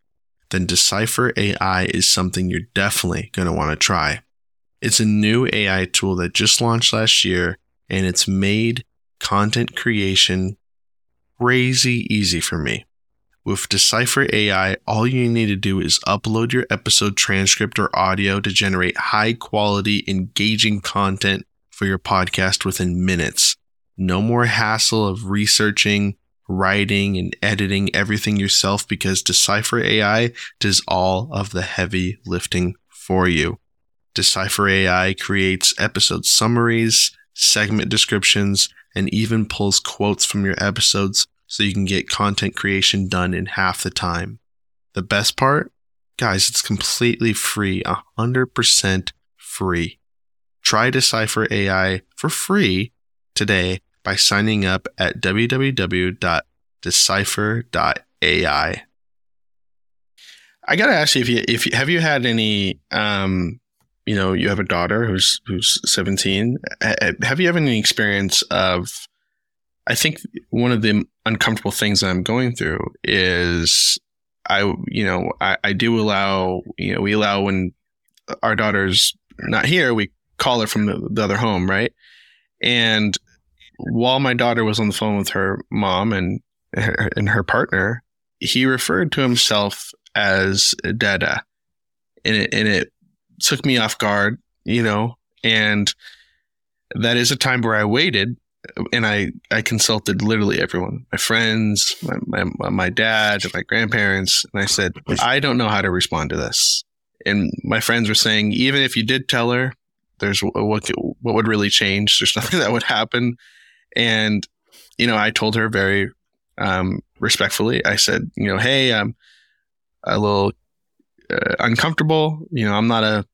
then Decipher AI is something you're definitely going to want to try. It's a new AI tool that just launched last year and it's made content creation crazy easy for me. With Decipher AI, all you need to do is upload your episode transcript or audio to generate high quality, engaging content for your podcast within minutes. No more hassle of researching, writing, and editing everything yourself because Decipher AI does all of the heavy lifting for you. Decipher AI creates episode summaries, segment descriptions, and even pulls quotes from your episodes so you can get content creation done in half the time. The best part? Guys, it's completely free, 100% free. Try Decipher AI for free today by signing up at www.decipher.ai. I gotta ask you if you if you, have you had any um you know you have a daughter who's who's 17 have you had any experience of I think one of the uncomfortable things I'm going through is I you know I, I do allow you know we allow when our daughter's not here we call her from the, the other home right? And while my daughter was on the phone with her mom and her, and her partner, he referred to himself as Dada, and it and it took me off guard, you know. And that is a time where I waited and I I consulted literally everyone, my friends, my my, my dad, my grandparents, and I said I don't know how to respond to this. And my friends were saying even if you did tell her, there's what what would really change. There's nothing that would happen. And, you know, I told her very um, respectfully, I said, you know, hey, I'm a little uh, uncomfortable. You know, I'm not a,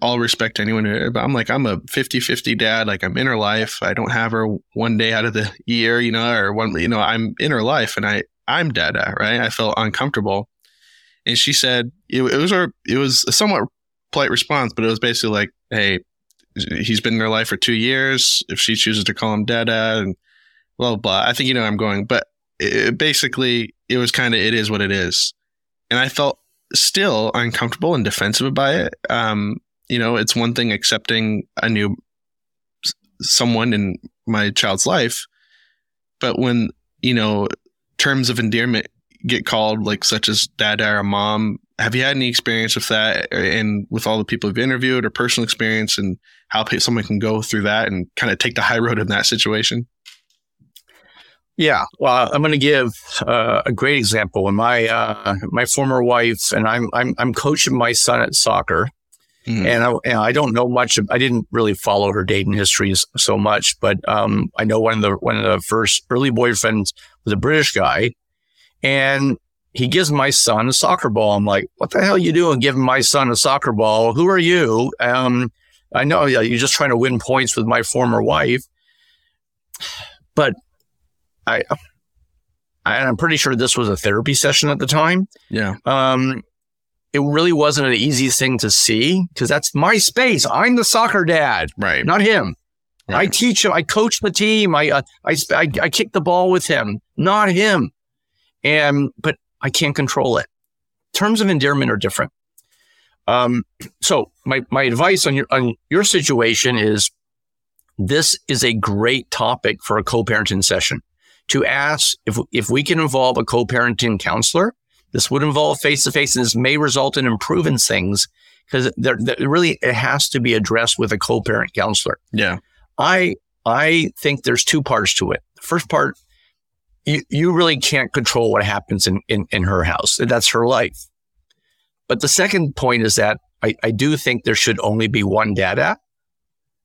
all respect to anyone, but I'm like, I'm a 50 50 dad. Like, I'm in her life. I don't have her one day out of the year, you know, or one, you know, I'm in her life and I, I'm dada, right? I felt uncomfortable. And she said, it, it was, a, it was a somewhat polite response, but it was basically like, hey, he's been in their life for two years. If she chooses to call him Dada and blah, blah, blah. I think you know I'm going, but it, basically it was kind of, it is what it is. And I felt still uncomfortable and defensive by it. Um, you know, it's one thing accepting a new someone in my child's life, but when, you know, terms of endearment get called like such as dad or mom have you had any experience with that and with all the people you've interviewed or personal experience and how someone can go through that and kind of take the high road in that situation? Yeah, well, I'm going to give uh, a great example. When my uh, my former wife and I'm I'm I'm coaching my son at soccer, mm-hmm. and, I, and, I, don't know much. I didn't really follow her dating history so much, but um, I know one of the one of the first early boyfriends was a British guy, and he gives my son a soccer ball. I'm like, what the hell are you doing giving my son a soccer ball? Who are you? Um, I know you're just trying to win points with my former wife, but I, I'm pretty sure this was a therapy session at the time. Yeah. Um, it really wasn't an easy thing to see because that's my space. I'm the soccer dad, right? Not him. Right. I teach him. I coach the team. I, uh, I, I, I kick the ball with him, not him. And, but I can't control it. Terms of endearment are different. Um, so my, my advice on your, on your situation is this is a great topic for a co-parenting session to ask if, if we can involve a co-parenting counselor. This would involve face to face and this may result in improving things because really, it has to be addressed with a co-parent counselor. Yeah. I, I think there's two parts to it. The first part you, you really can't control what happens in, in, in her house. That's her life. But the second point is that I, I do think there should only be one dada.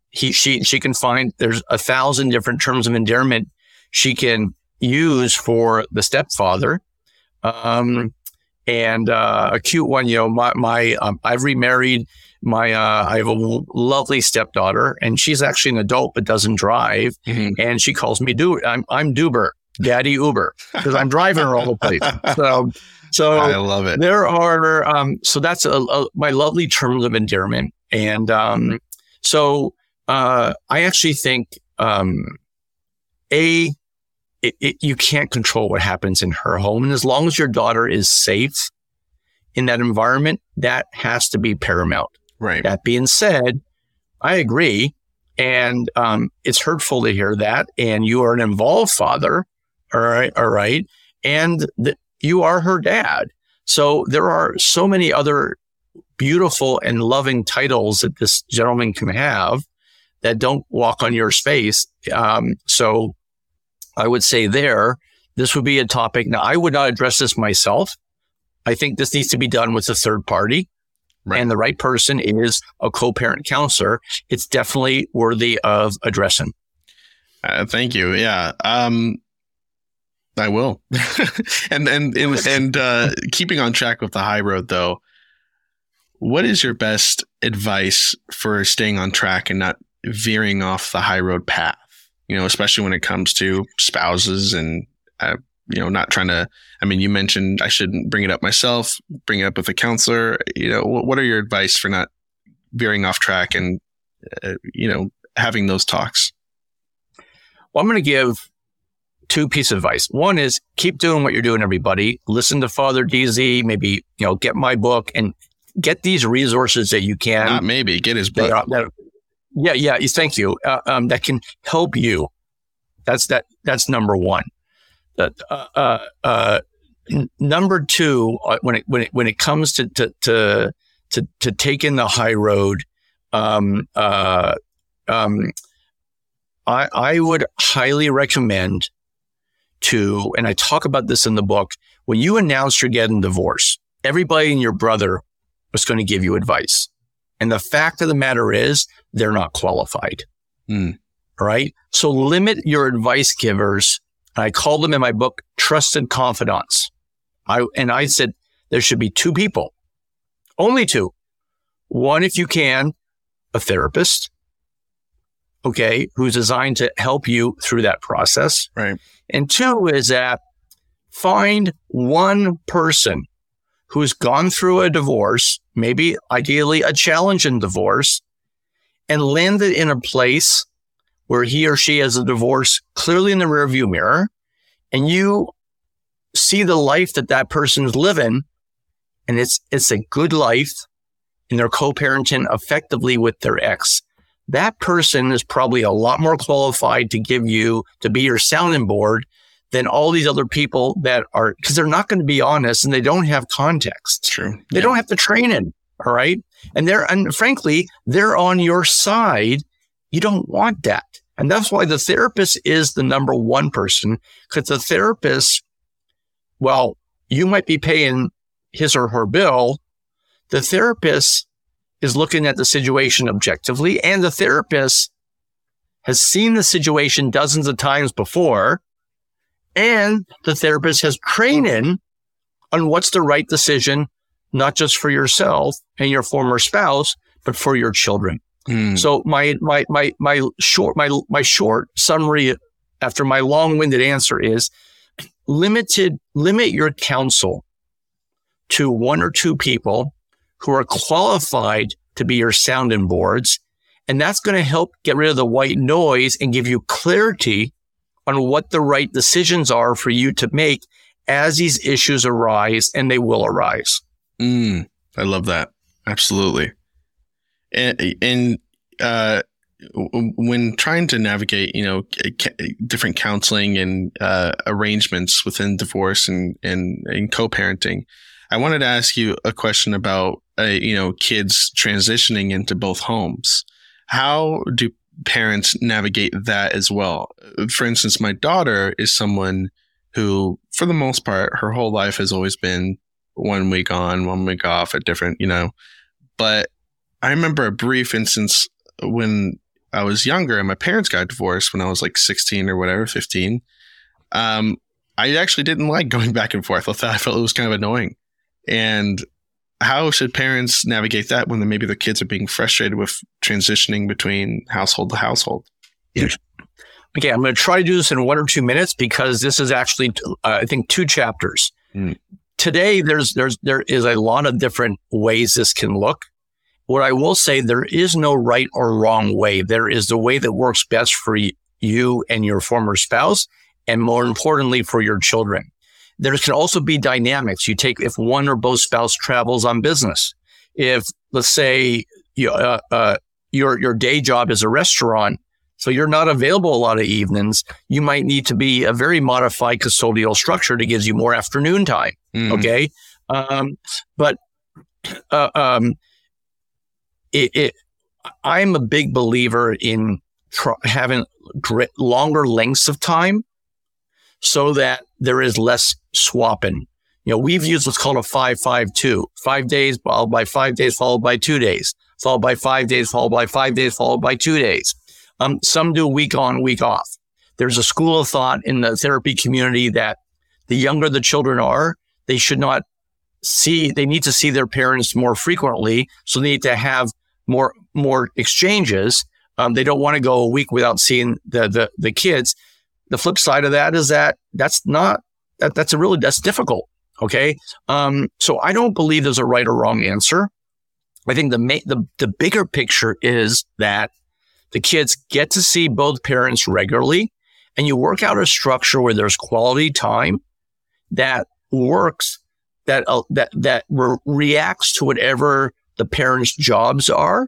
He, she, she can find there's a thousand different terms of endearment she can use for the stepfather. Um, and, uh, a cute one, you know, my, my, um, I've remarried my, uh, I have a lovely stepdaughter and she's actually an adult, but doesn't drive. Mm-hmm. And she calls me, do I'm, I'm Duber. Daddy Uber because I'm driving her all the place. So, so I love it. There are, um, so that's a, a, my lovely terms of endearment. And, um, so, uh, I actually think, um, a, it, it, you can't control what happens in her home. And as long as your daughter is safe in that environment, that has to be paramount. Right. That being said, I agree. And um, it's hurtful to hear that. And you are an involved father. All right. All right. And the, you are her dad. So there are so many other beautiful and loving titles that this gentleman can have that don't walk on your space. Um, so I would say there, this would be a topic. Now, I would not address this myself. I think this needs to be done with a third party. Right. And the right person is a co-parent counselor. It's definitely worthy of addressing. Uh, thank you. Yeah. Um, I will. and and and, and uh, keeping on track with the high road, though, what is your best advice for staying on track and not veering off the high road path? You know, especially when it comes to spouses and uh, you know, not trying to. I mean, you mentioned I shouldn't bring it up myself. Bring it up with a counselor. You know, what, what are your advice for not veering off track and uh, you know having those talks? Well, I'm going to give two pieces of advice. One is keep doing what you're doing, everybody. Listen to Father Deasy, maybe, you know, get my book and get these resources that you can. Not maybe, get his book. That, that, yeah, yeah. Thank you. Uh, um, that can help you. That's that. That's number one. Uh, uh, uh n- number two, uh, when it when it when it comes to to to to, to taking the high road, um, uh, um, I I would highly recommend to, and I talk about this in the book, when you announce you're getting divorced, everybody and your brother was going to give you advice. And the fact of the matter is, they're not qualified. Mm. Right. So limit your advice givers. I call them in my book trusted confidants. I, and I said there should be two people, only two. One, if you can, a therapist. Okay. Who's designed to help you through that process. Right. And two is that find one person who's gone through a divorce, maybe ideally a challenging divorce, and landed in a place where he or she has a divorce clearly in the rearview mirror, and you see the life that that person is living, and it's it's a good life, and they're co-parenting effectively with their ex. That person is probably a lot more qualified to give you to be your sounding board than all these other people that are because they're not going to be honest and they don't have context. True. They yeah. don't have the training. All right. And they're and frankly, they're on your side. You don't want that. And that's why the therapist is the number one person because the therapist, well, you might be paying his or her bill. The therapist is looking at the situation objectively and the therapist has seen the situation dozens of times before and the therapist has training on what's the right decision, not just for yourself and your former spouse, but for your children. Mm. So my, my, my, my short, my, my short summary after my long winded answer is limited, limit your counsel to one or two people who are qualified to be your sounding boards. And that's going to help get rid of the white noise and give you clarity on what the right decisions are for you to make as these issues arise and they will arise. Mm, I love that. Absolutely. And, and uh, when trying to navigate, you know, different counseling and uh, arrangements within divorce and, and, and co-parenting, I wanted to ask you a question about, uh, you know, kids transitioning into both homes. How do parents navigate that as well? For instance, my daughter is someone who, for the most part, her whole life has always been one week on, one week off at different, you know, but I remember a brief instance when I was younger and my parents got divorced when I was like 16 or whatever, 15. Um, I actually didn't like going back and forth. I thought I felt it was kind of annoying. And how should parents navigate that when maybe the kids are being frustrated with transitioning between household to household? Yeah. Okay, I'm going to try to do this in one or two minutes because this is actually, uh, I think, two chapters. Mm. Today, there's there's there is a lot of different ways this can look. What I will say, there is no right or wrong way. There is the way that works best for you and your former spouse, and more importantly, for your children. There can also be dynamics. You take if one or both spouse travels on business. If let's say you, uh, uh, your your day job is a restaurant, So you're not available a lot of evenings. You might need to be a very modified custodial structure that gives you more afternoon time. Mhm. Okay. Um, but uh, um, it, it, I'm a big believer in tr- having gr- longer lengths of time so that there is less swapping. You know, we've used what's called a five, five, five days followed by five days, followed by two days, followed by five days, followed by five days, followed by two days. Um, some do week on, week off. There's a school of thought in the therapy community that the younger the children are, they should not see, they need to see their parents more frequently. So they need to have more, more exchanges. Um, they don't want to go a week without seeing the, the, the kids. The flip side of that is that that's not, that, that's a really, that's difficult. Okay. Um, so I don't believe there's a right or wrong answer. I think the, ma- the, the bigger picture is that the kids get to see both parents regularly and you work out a structure where there's quality time that works that uh, that that re- reacts to whatever the parents' jobs are.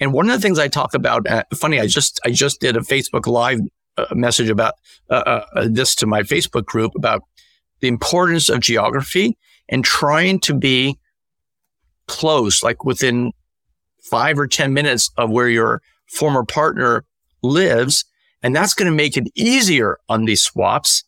And one of the things I talk about, uh, funny, I just I just did a Facebook Live uh, message about uh, uh, this to my Facebook group about the importance of geography and trying to be close, like within five or ten minutes of where your former partner lives, and that's going to make it easier on these swaps.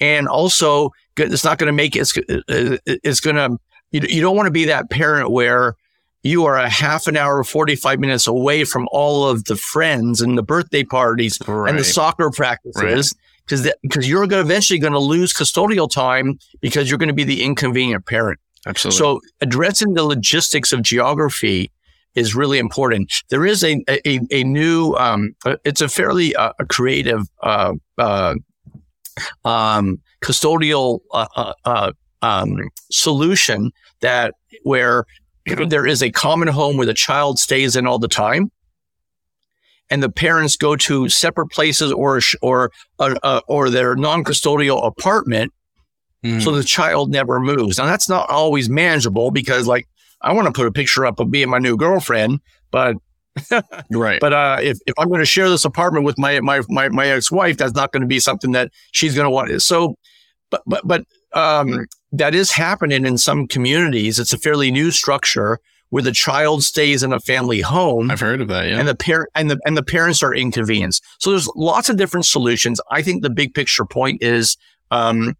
And also, it's not going to make it, it's, it's going to, you, you don't want to be that parent where you are a half an hour, 45 minutes away from all of the friends and the birthday parties Right. and the soccer practices. Because because you're going eventually going to lose custodial time because you're going to be the inconvenient parent. Absolutely. So addressing the logistics of geography is really important. There is a a, a new um, uh, it's a fairly uh, a creative uh, uh, um, custodial uh, uh, um, solution that where there is a common home where the child stays in all the time. And the parents go to separate places or or uh, uh, or their non-custodial apartment Mhm. so the child never moves. Now that's not always manageable because like I want to put a picture up of me and my new girlfriend, but right. but uh, if, if I'm going to share this apartment with my my my, my ex-wife, that's not going to be something that she's going to want. So, but but but um, that is happening in some communities. It's a fairly new structure where the child stays in a family home I've heard of that. Yeah. and the parent and the and the parents are inconvenienced. So there's lots of different solutions. I think the big picture point is um,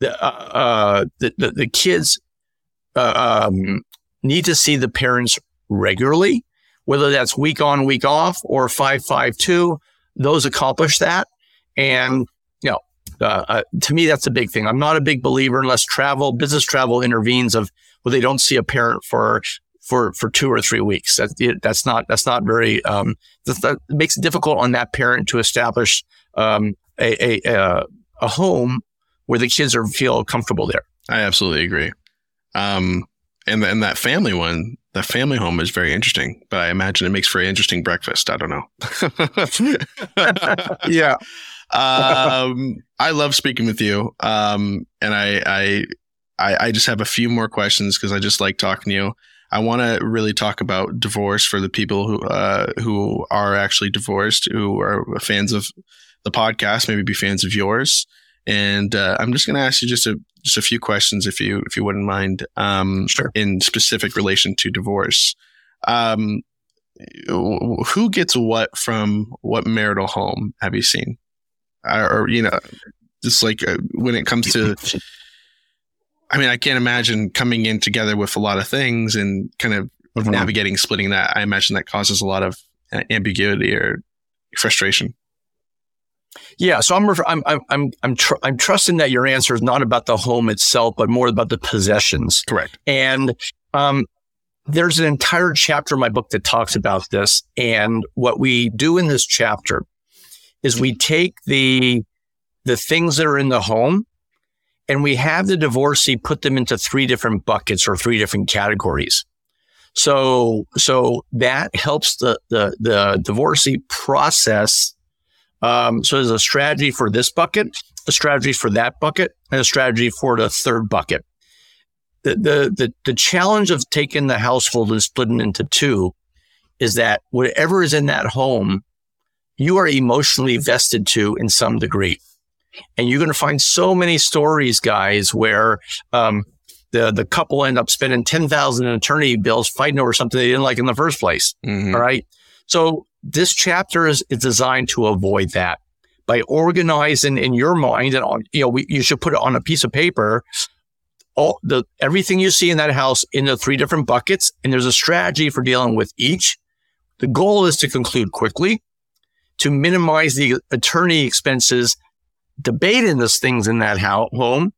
the, uh, uh, the, the the kids uh, um, need to see the parents regularly, whether that's week on, week off, or five five two. Those accomplish that, and. Uh, uh, to me, that's a big thing. I'm not a big believer unless travel, business travel intervenes of, well, they don't see a parent for for for two or three weeks. That that's not that's not very um, that, that makes it difficult on that parent to establish um, a, a a a home where the kids are feel comfortable there. I absolutely agree. Um, and and that family one, the family home is very interesting, but I imagine it makes for an interesting breakfast. I don't know. Yeah, um, I love speaking with you. Um, and I, I, I, I just have a few more questions because I just like talking to you. I want to really talk about divorce for the people who, uh, who are actually divorced, who are fans of the podcast, maybe be fans of yours. And uh, I'm just going to ask you just a just a few questions, if you if you wouldn't mind, um, Sure. in specific relation to divorce. Um, who gets what from what marital home have you seen? Or, you know, just like uh, when it comes to, I mean, I can't imagine coming in together with a lot of things and kind of Mhm. navigating, splitting that. I imagine that causes a lot of uh, ambiguity or frustration. yeah. So I'm ref- I'm I'm I'm I'm, tr- I'm trusting that your answer is not about the home itself, but more about the possessions. Correct. And um, there's an entire chapter in my book that talks about this. And what we do in this chapter is we take the the things that are in the home and we have the divorcee put them into three different buckets or three different categories. So so that helps the the the divorcee process. Um, so there's a strategy for this bucket, a strategy for that bucket, and a strategy for the third bucket the, the the the challenge of taking the household and splitting into two is that whatever is in that home you are emotionally vested to in some degree. And you're going to find so many stories, guys, where um, the the couple end up spending ten thousand in attorney bills fighting over something they didn't like in the first place. Mhm. All right. So this chapter is, is designed to avoid that by organizing in your mind, and on, you know, we, you should put it on a piece of paper. All the everything you see in that house into three different buckets, and there's a strategy for dealing with each. The goal is to conclude quickly, to minimize the attorney expenses debating these things in that home,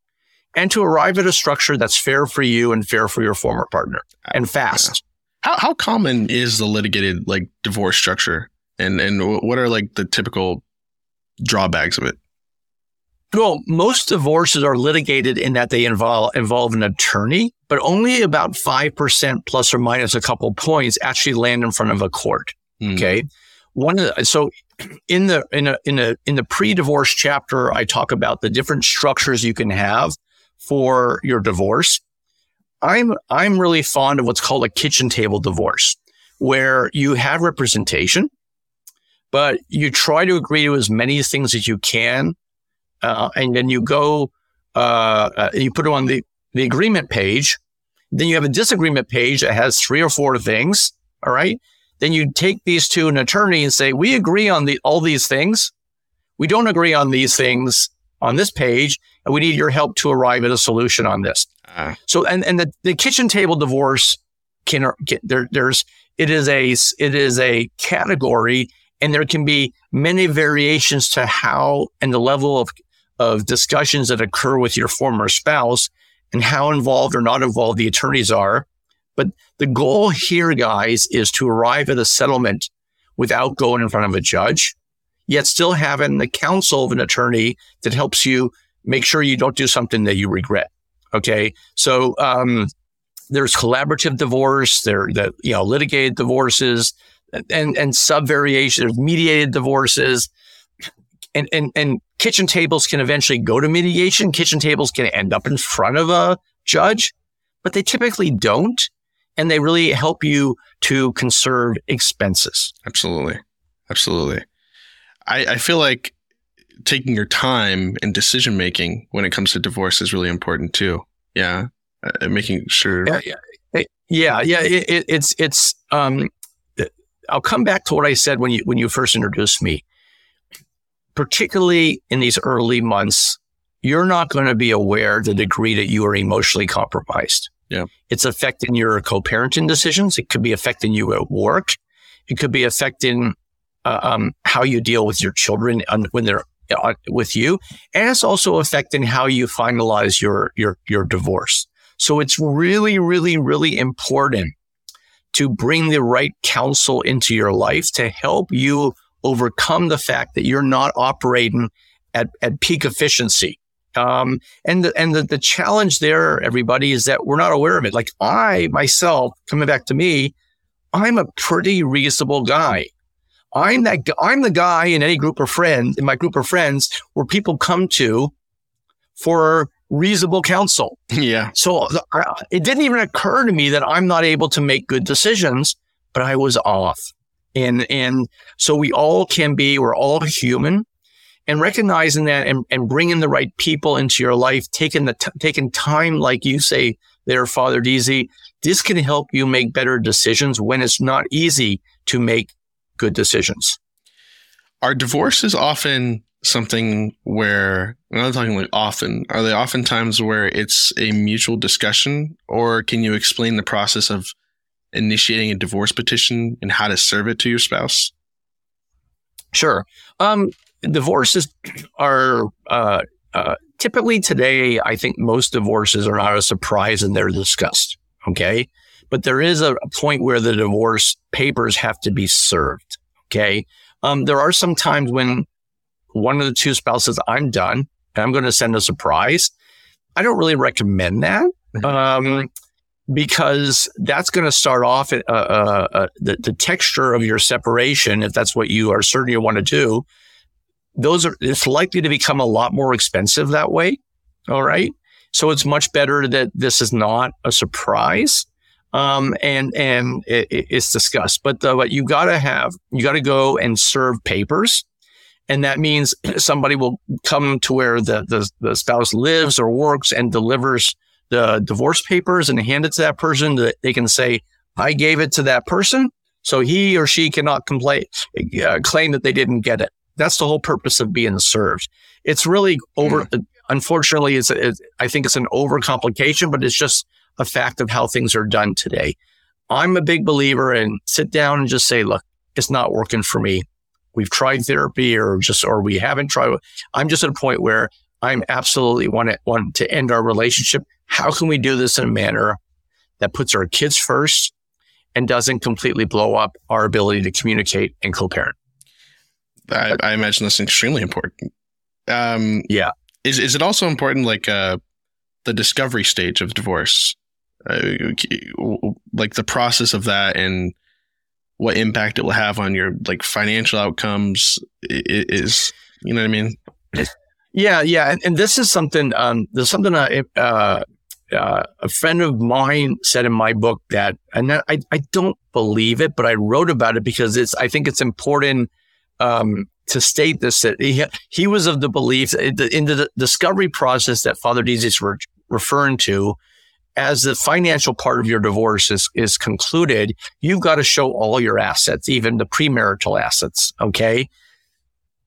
and to arrive at a structure that's fair for you and fair for your former partner and fast. How how common is the litigated like divorce structure, and and what are like the typical drawbacks of it? Well, most divorces are litigated in that they involve involve an attorney, but only about five percent plus or minus a couple points actually land in front of a court. Hmm. Okay, one of the, so in the in a in a in the pre-divorce chapter, I talk about the different structures you can have for your divorce. I'm I'm really fond of what's called a kitchen table divorce, where you have representation, but you try to agree to as many things as you can uh, and then you go, uh, uh, you put it on the, the agreement page. Then you have a disagreement page that has three or four things. All right. Then you take these to an attorney and say, we agree on the, all these things. We don't agree on these things on this page, and we need your help to arrive at a solution on this. Ah, So, and, and the, the kitchen table divorce can, can there, there's, it is a, it is a category and there can be many variations to how and the level of, of discussions that occur with your former spouse and how involved or not involved the attorneys are. But the goal here, guys, is to arrive at a settlement without going in front of a judge, yet still having the counsel of an attorney that helps you make sure you don't do something that you regret. Okay. So, um, there's collaborative divorce, there, the, you know, litigated divorces and, and sub variation. there's mediated divorces and, and, and kitchen tables can eventually go to mediation. Kitchen tables can end up in front of a judge, but they typically don't. And they really help you to conserve expenses. absolutely, absolutely. I I feel like taking your time and decision making when it comes to divorce is really important too. Yeah, uh, making sure. Yeah, yeah, yeah. yeah it, it, it's it's. Um, I'll come back to what I said when you when you first introduced me. Particularly in these early months, you're not going to be aware the degree that you are emotionally compromised. Yeah. it's affecting your co-parenting decisions. It could be affecting you at work. It could be affecting uh, um, how you deal with your children when they're uh, with you, and it's also affecting how you finalize your your your divorce. So it's really, really, really important to bring the right counsel into your life to help you overcome the fact that you're not operating at, at peak efficiency. Um, and the, and the, the challenge there, everybody, is that we're not aware of it. Like I myself, coming back to me, I'm a pretty reasonable guy. I'm that, I'm the guy in any group of friends, in my group of friends, where people come to for reasonable counsel. yeah, So it didn't even occur to me that I'm not able to make good decisions, but I was off. And, and so we all can be, we're all human and recognizing that and, and bringing the right people into your life, taking the, t- taking time, like you say there, Father Deasy, this can help you make better decisions when it's not easy to make good decisions. Our divorce is often something where I'm not talking like often. Are they often times where it's a mutual discussion, or can you explain the process of initiating a divorce petition and how to serve it to your spouse? Sure. Um, divorces are uh, uh, typically today. I think most divorces are not a surprise and they're discussed. Okay, but there is a, a point where the divorce papers have to be served. Okay, um, there are some times when one of the two spouses, I'm done, and I'm going to send a surprise. I don't really recommend that. Um, because that's going to start off uh, uh, uh, the, the texture of your separation, if that's what you are certain you want to do. Those are, it's likely to become a lot more expensive that way. All right. So it's much better that this is not a surprise. um, and and it, it's discussed. But the, what you got to have, you got to go and serve papers, and that means somebody will come to where the, the the spouse lives or works and delivers the divorce papers and hand it to that person. That they can say, "I gave it to that person," so he or she cannot complain uh, claim that they didn't get it. That's the whole purpose of being served. It's really over. Mm. Unfortunately, it's, it's I think it's an overcomplication, but it's just a fact of how things are done today. I'm a big believer in sit down and just say, look, it's not working for me. We've tried therapy or just, or we haven't tried. I'm just at a point where I'm absolutely want to, want to end our relationship. How can we do this in a manner that puts our kids first and doesn't completely blow up our ability to communicate and co-parent? I, I imagine that's extremely important. Um, yeah. Is, is it also important, like, uh, the discovery stage of divorce? uh, like the process of that and what impact it will have on your like financial outcomes is you know what I mean? Yeah, yeah, and, and this is something. Um, there's something uh, uh, uh, a friend of mine said in my book that, and I I don't believe it, but I wrote about it because it's I think it's important um, to state this that he he was of the belief in the, in the discovery process that Father Deasy is re- referring to as the financial part of your divorce is, is concluded, you've got to show all your assets, even the premarital assets. Okay.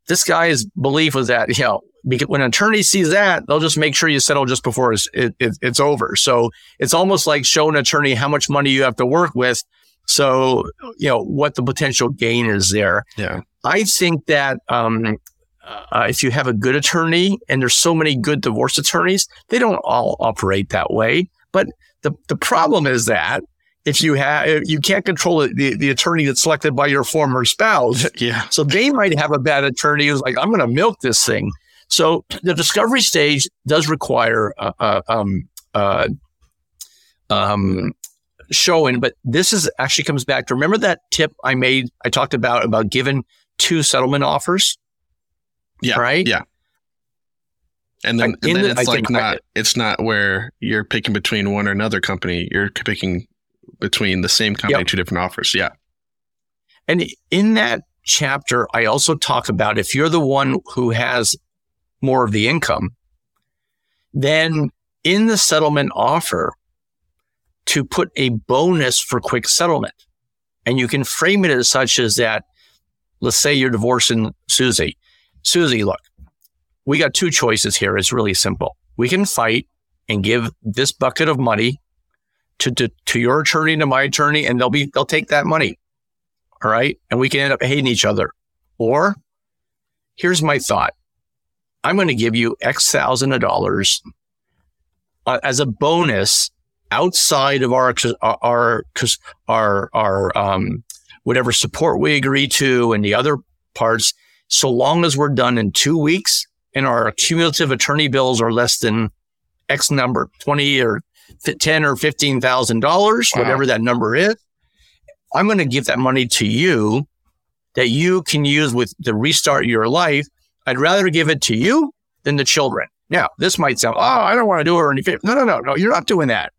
This guy's belief was that, you know, when an attorney sees that, they'll just make sure you settle just before it's, it, it, it's over. So it's almost like showing an attorney how much money you have to work with. So, you know, what the potential gain is there. Yeah. I think that, um, uh, if you have a good attorney and there's so many good divorce attorneys, they don't all operate that way. But the, the problem is that if you have, you can't control the, the attorney that's selected by your former spouse. Yeah. So they might have a bad attorney who's like, I'm going to milk this thing. So the discovery stage does require, uh, uh, um, uh, um, showing, but this is actually comes back to remember that tip I made, I talked about, about giving two settlement offers. Yeah. Right. Yeah. And then, and then the, it's like not it's not where you're picking between one or another company. You're picking between the same company, yep. two different offers. Yeah. And in that chapter, I also talk about if you're the one who has more of the income, then in the settlement offer to put a bonus for quick settlement. And you can frame it as such as that, let's say you're divorcing Susie. Susie, look, we got two choices here. It's really simple. We can fight and give this bucket of money to, to, to your attorney to my attorney, and they'll be they'll take that money. All right. And we can end up hating each other. Or here's my thought. I'm going to give you X thousand of dollars uh, as a bonus outside of our our our our um whatever support we agree to and the other parts so long as we're done in two weeks and our cumulative attorney bills are less than X number, 20 or 10 or $15,000, wow. whatever that number is, I'm going to give that money to you that you can use with to restart your life. I'd rather give it to you than the children. Now, this might sound, oh, I don't want to do it or anything. No, no, no, no, you're not doing that.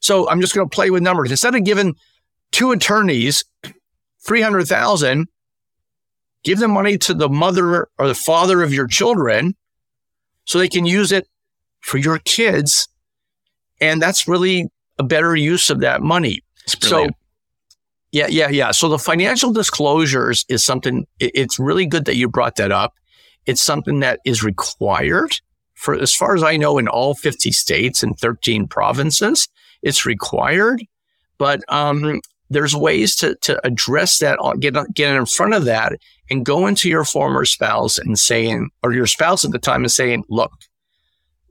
So I'm just going to play with numbers. Instead of giving two attorneys 300,000, Give the money to the mother or the father of your children so they can use it for your kids. And that's really a better use of that money. So, yeah, yeah, yeah. So the financial disclosures is something, it's really good that you brought that up. It's something that is required for, as far as I know, in all 50 states and 13 provinces. It's required. But um, there's ways to, to address that, get, get in front of that and go into your former spouse and saying, or your spouse at the time and saying, look,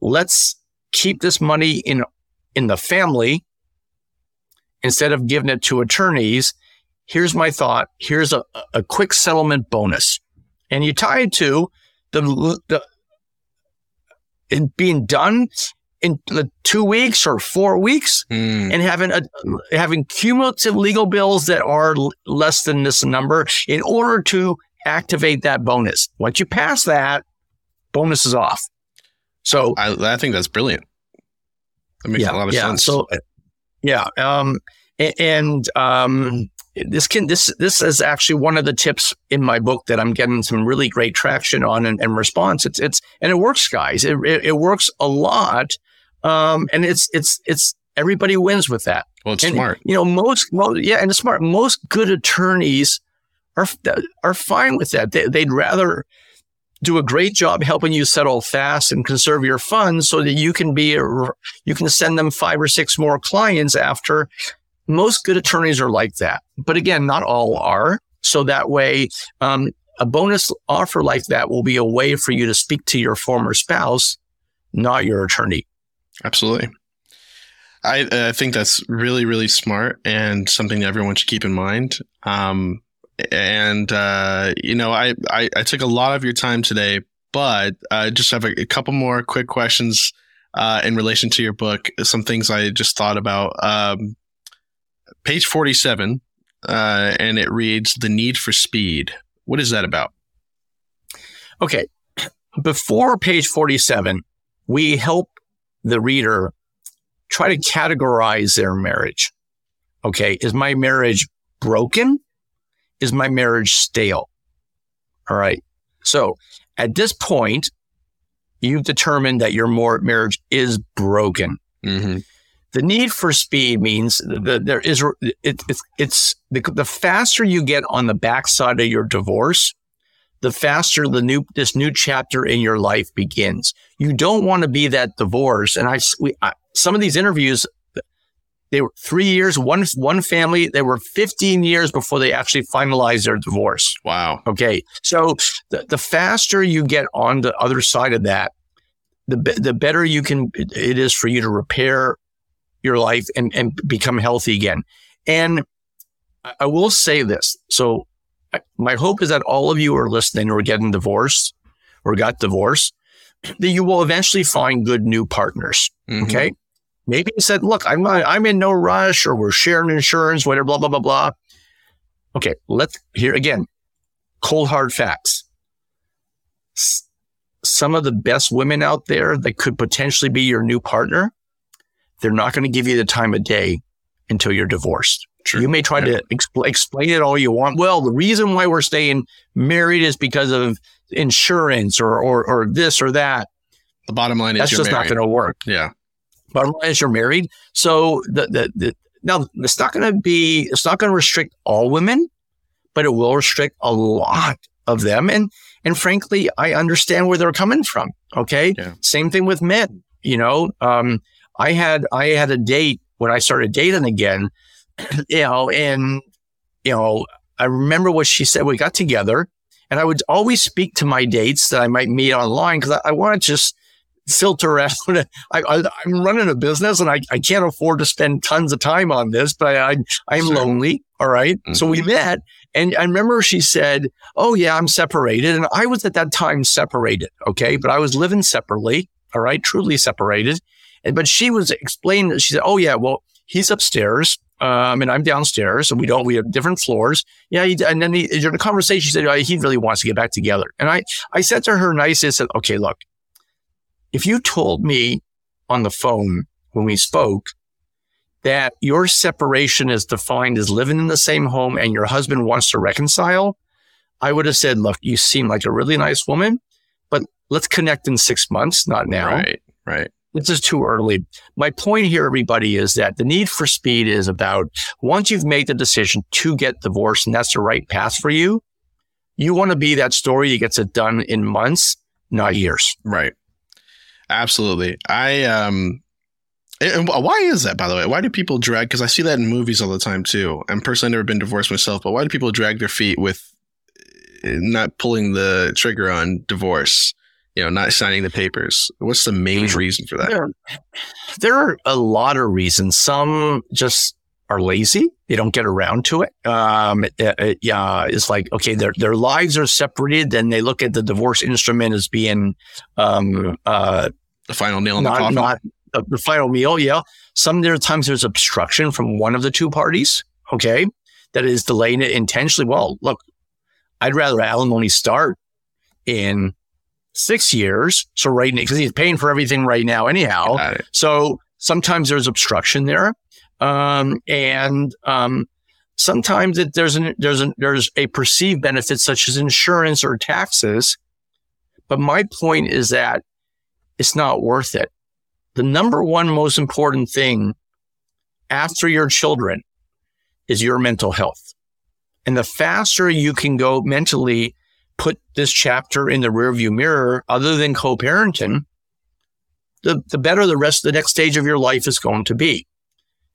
let's keep this money in, in the family instead of giving it to attorneys. Here's my thought. Here's a, a quick settlement bonus. And you tie it to the, the, it being done in two weeks or four weeks mm. and having a, having cumulative legal bills that are l- less than this number in order to activate that bonus. Once you pass that, bonus is off. So I, I think that's brilliant. That makes yeah, a lot of yeah. sense. So Yeah. Um, and um, this can this this is actually one of the tips in my book that I'm getting some really great traction on and, and response. It's it's and it works, guys. It it, it works a lot, um, and it's it's it's everybody wins with that. Well, it's and, smart. You know, most, most yeah, and it's smart. Most good attorneys are are fine with that. They, they'd rather do a great job helping you settle fast and conserve your funds so that you can be a, you can send them five or six more clients after most good attorneys are like that but again not all are so that way um, a bonus offer like that will be a way for you to speak to your former spouse not your attorney absolutely I, I think that's really really smart and something that everyone should keep in mind um, and uh, you know, I, I, I took a lot of your time today, but I just have a, a couple more quick questions uh, in relation to your book. Some things I just thought about. Um, page forty-seven, uh, and it reads: "The need for speed." What is that about? Okay, before page forty-seven, we help the reader try to categorize their marriage. Okay, is my marriage broken? is my marriage stale? All right. So at this point, you've determined that your marriage is broken. Mm-hmm. The need for speed means that there is it, it's, it's the, the faster you get on the backside of your divorce, the faster the new this new chapter in your life begins. You don't want to be that divorce. And I, we, I some of these interviews they were three years, one one family. They were 15 years before they actually finalized their divorce. Wow. Okay. So the, the faster you get on the other side of that, the the better you can it is for you to repair your life and, and become healthy again. And I will say this. So my hope is that all of you are listening or getting divorced or got divorced, that you will eventually find good new partners. Mm-hmm. Okay. Maybe you said, look, I'm not, I'm in no rush or we're sharing insurance, whatever, blah, blah, blah, blah. Okay. Let's hear again. Cold hard facts. S- some of the best women out there that could potentially be your new partner, they're not going to give you the time of day until you're divorced. True. You may try yeah. to expl- explain it all you want. Well, the reason why we're staying married is because of insurance or, or, or this or that. The bottom line is that's just married. not going to work. Yeah. Bottom line is you're married. So the, the, the now it's not going to be, it's not going to restrict all women, but it will restrict a lot of them. And, and frankly, I understand where they're coming from. Okay. Yeah. Same thing with men. You know, um, I had, I had a date when I started dating again, you know, and, you know, I remember what she said. We got together and I would always speak to my dates that I might meet online because I, I want to just filter out. I, am running a business and I, I can't afford to spend tons of time on this, but I, I, am sure. lonely. All right? mm-hmm. So we mm-hmm. met and I remember she said, Oh yeah, I'm separated. And I was at that time separated. Okay. But I was living separately. All right. Truly separated. And, but she was explaining, that she said, Oh yeah, well, he's upstairs. Um, and I'm downstairs and we don't, we have different floors. Yeah. He, and then he, during the conversation, she said, he really wants to get back together. And I, I said to her nicely, I said, okay, look, if you told me on the phone when we spoke that your separation is defined as living in the same home and your husband wants to reconcile, I would have said, look, you seem like a really nice woman, but let's connect in six months, not now. Right, right. This is too early. My point here, everybody, is that the need for speed is about once you've made the decision to get divorced and that's the right path for you, you want to be that story that gets it done in months, not years. Right. Absolutely. I um and why is that, by the way? Why do people drag? Because I see that in movies all the time too. And personally, personally never been divorced myself, but why do people drag their feet with eh, not pulling the trigger on divorce? You know, not signing the papers. What's the main reason for that? There, there are a lot of reasons. Some just are lazy. They don't get around to it. Um, it, it, yeah, it's like, okay, their, their lives are separated. Then they look at the divorce instrument as being, um, uh, the final nail in not, the coffin. Not uh, the final meal. Yeah. Some there are times there's obstruction from one of the two parties. Okay. That is delaying it intentionally. Well, look, I'd rather alimony start in six years. So right now, because he's paying for everything right now anyhow. So sometimes there's obstruction there. Um, and um, sometimes it, there's an, there's an, there's a perceived benefit such as insurance or taxes. But my point is that it's not worth it. The number one most important thing after your children is your mental health. And the faster you can go mentally put this chapter in the rearview mirror, other than co-parenting, the, the better the rest of the next stage of your life is going to be.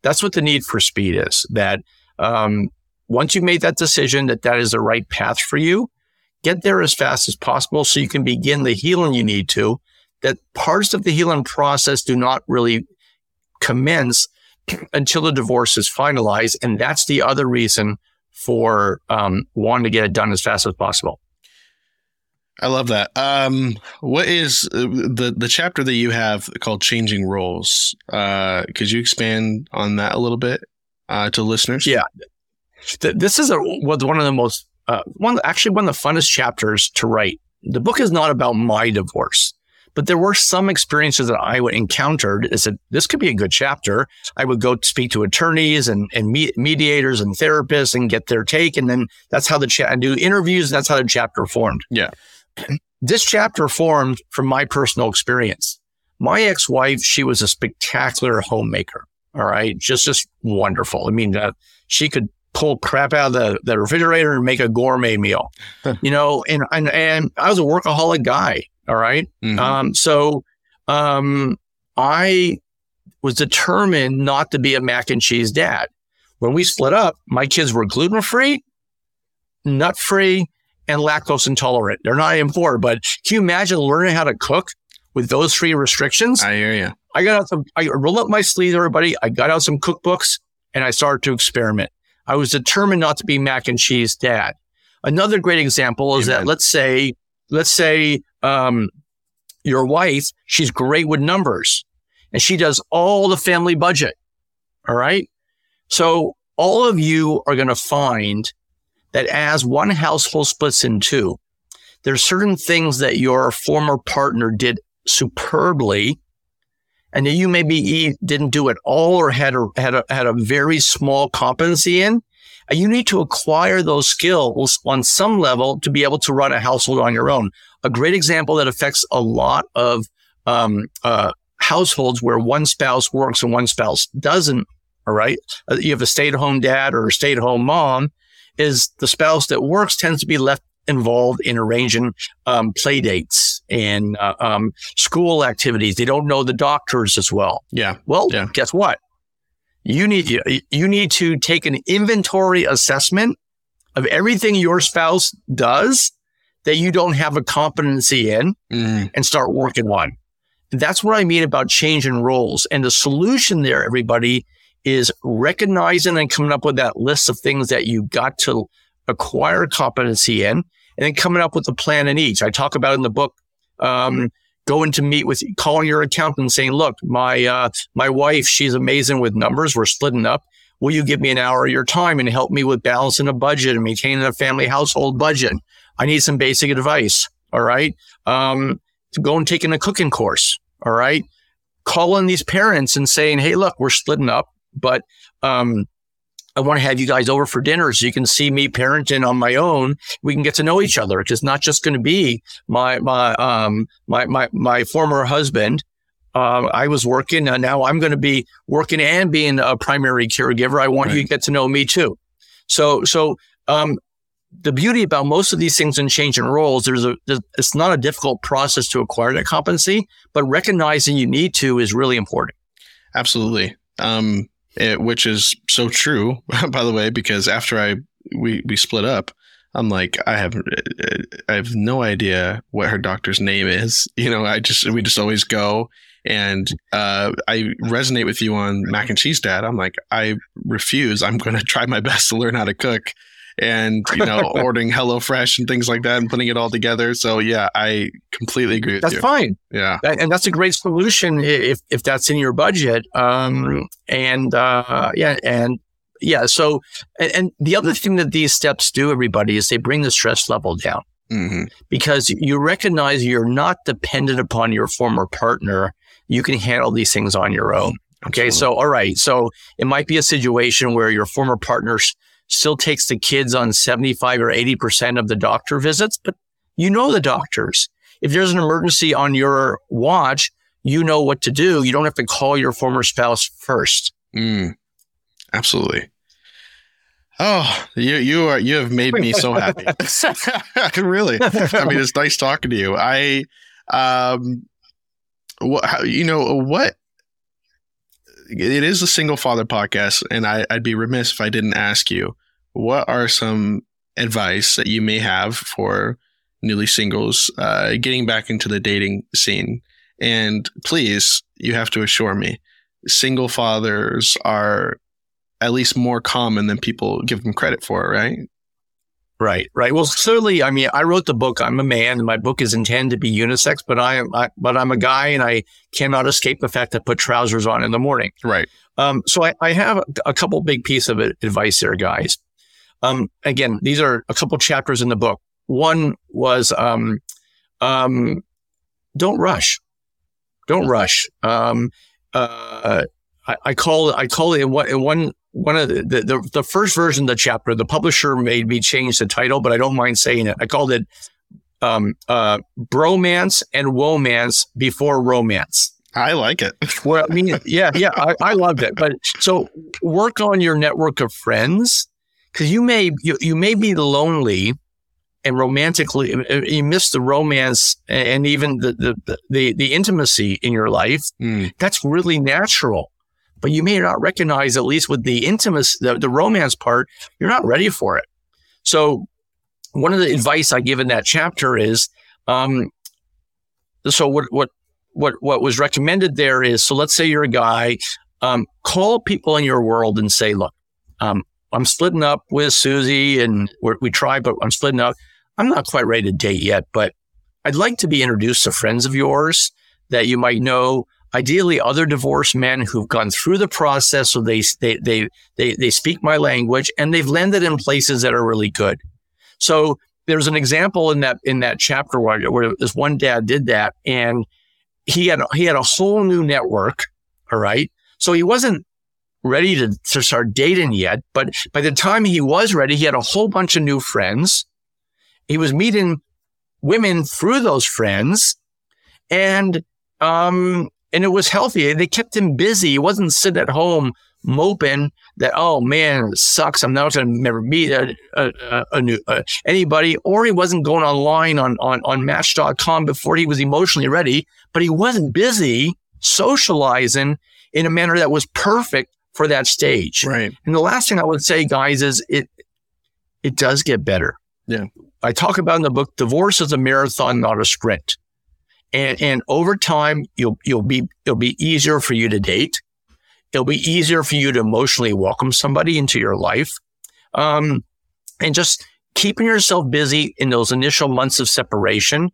That's what the need for speed is. That um, once you've made that decision that that is the right path for you, get there as fast as possible so you can begin the healing you need to. That parts of the healing process do not really commence until the divorce is finalized. And that's the other reason for um, wanting to get it done as fast as possible. I love that. Um, what is uh, the the chapter that you have called "Changing Roles"? Uh, could you expand on that a little bit uh, to listeners? Yeah, this is a was one of the most uh, one actually one of the funnest chapters to write. The book is not about my divorce. But there were some experiences that I encountered. I said, this could be a good chapter. I would go speak to attorneys and, and mediators and therapists and get their take. And then that's how the chat, do interviews. And That's how the chapter formed. Yeah. This chapter formed from my personal experience. My ex-wife, she was a spectacular homemaker. All right. Just, just wonderful. I mean, uh, she could pull crap out of the, the refrigerator and make a gourmet meal, you know, and, and, and I was a workaholic guy. All right? mm-hmm. Um, so, um, I was determined not to be a mac and cheese dad. When we split up, my kids were gluten free, nut free, and lactose intolerant. They're not even four, but can you imagine learning how to cook with those three restrictions? I hear you. I got out some, I rolled up my sleeves, everybody. I got out some cookbooks and I started to experiment. I was determined not to be mac and cheese dad. Another great example is Amen. that let's say, let's say, um, your wife, she's great with numbers and she does all the family budget. All right. So all of you are going to find that as one household splits in two, there's certain things that your former partner did superbly and that you maybe didn't do at all or had a, had a, had a very small competency in. And you need to acquire those skills on some level to be able to run a household on your own. A great example that affects a lot of um, uh, households where one spouse works and one spouse doesn't. All right. Uh, you have a stay at home dad or a stay at home mom is the spouse that works tends to be left involved in arranging um, play dates and uh, um, school activities. They don't know the doctors as well. Yeah. Well, yeah. guess what? You need you need to take an inventory assessment of everything your spouse does that you don't have a competency in mm. and start working on. That's what I mean about changing roles. And the solution there, everybody, is recognizing and coming up with that list of things that you got to acquire competency in and then coming up with a plan in each. I talk about in the book, um, going to meet with calling your accountant and saying, look, my, uh, my wife, she's amazing with numbers. We're splitting up. Will you give me an hour of your time and help me with balancing a budget and maintaining a family household budget? I need some basic advice. All right. Um, to go and taking a cooking course. All right. Calling these parents and saying, Hey, look, we're splitting up, but, um, I want to have you guys over for dinner so you can see me parenting on my own. We can get to know each other. It's not just going to be my, my, um, my, my, my former husband. Uh, I was working and now I'm going to be working and being a primary caregiver. I want right. you to get to know me too. So, so, um, the beauty about most of these things in changing roles, there's a, there's, it's not a difficult process to acquire that competency, but recognizing you need to is really important. Absolutely. Um, it, which is so true, by the way, because after I we we split up, I'm like I have I have no idea what her doctor's name is. You know, I just we just always go and uh, I resonate with you on mac and cheese, Dad. I'm like I refuse. I'm going to try my best to learn how to cook and you know ordering HelloFresh and things like that and putting it all together. So yeah, I completely agree with that's you. That's fine. Yeah, and that's a great solution if if that's in your budget. Um, and uh, yeah, and yeah. So and, and, the other thing that these steps do, everybody, is they bring the stress level down. Mm-hmm. Because you recognize you're not dependent upon your former partner. You can handle these things on your own. Okay. So, all right. So it might be a situation where your former partner s- still takes the kids on 75 or 80% of the doctor visits, but you know the doctors. If there's an emergency on your watch, you know what to do. You don't have to call your former spouse first. Mm, absolutely. Oh, you you are you have made me so happy. really. I mean, it's nice talking to you. I um what how, you know what it is a single father podcast and I, I'd be remiss if I didn't ask you what are some advice that you may have for newly singles uh, getting back into the dating scene and please you have to assure me single fathers are at least more common than people give them credit for, right? Right, right. Well, clearly, I mean, I wrote the book. I'm a man, and my book is intended to be unisex. But I am, I, but I'm a guy, and I cannot escape the fact that I put trousers on in the morning. Right. Um, so I, I have a, a couple big piece of advice here, guys. Um, again, these are a couple chapters in the book. One was, um, um, don't rush, don't rush. Um, uh, I, I call I call it in one, in one one of the, the the first version of the chapter. The publisher made me change the title, but I don't mind saying it. I called it um, uh, bromance and womance before romance. I like it. well, I mean, yeah, yeah, I, I loved it. But so work on your network of friends because you may you, you may be lonely and romantically you miss the romance and even the the the, the intimacy in your life. Mm. That's really natural. But you may not recognize, at least with the intimacy, the, the romance part, you're not ready for it. So, one of the advice I give in that chapter is, um, so what what what what was recommended there is, so let's say you're a guy, um, call people in your world and say, look, um, I'm splitting up with Susie, and we try, but I'm splitting up. I'm not quite ready to date yet, but I'd like to be introduced to friends of yours that you might know. Ideally other divorced men who've gone through the process so they they they they, they speak my language and they've landed in places that are really good. So there's an example in that in that chapter where, where this one dad did that and he had he had a whole new network all right? So he wasn't ready to, to start dating yet but by the time he was ready he had a whole bunch of new friends he was meeting women through those friends and um, and it was healthy. They kept him busy. He wasn't sitting at home moping that, oh man, it sucks. I'm not going to never meet a, a, a new, uh, anybody. Or he wasn't going online on, on, on match.com before he was emotionally ready, but he wasn't busy socializing in a manner that was perfect for that stage. Right. And the last thing I would say, guys, is it, it does get better. Yeah. I talk about in the book, divorce is a marathon, not a sprint. And, and over time, you'll, you'll be, it'll be easier for you to date. It'll be easier for you to emotionally welcome somebody into your life. Um, and just keeping yourself busy in those initial months of separation,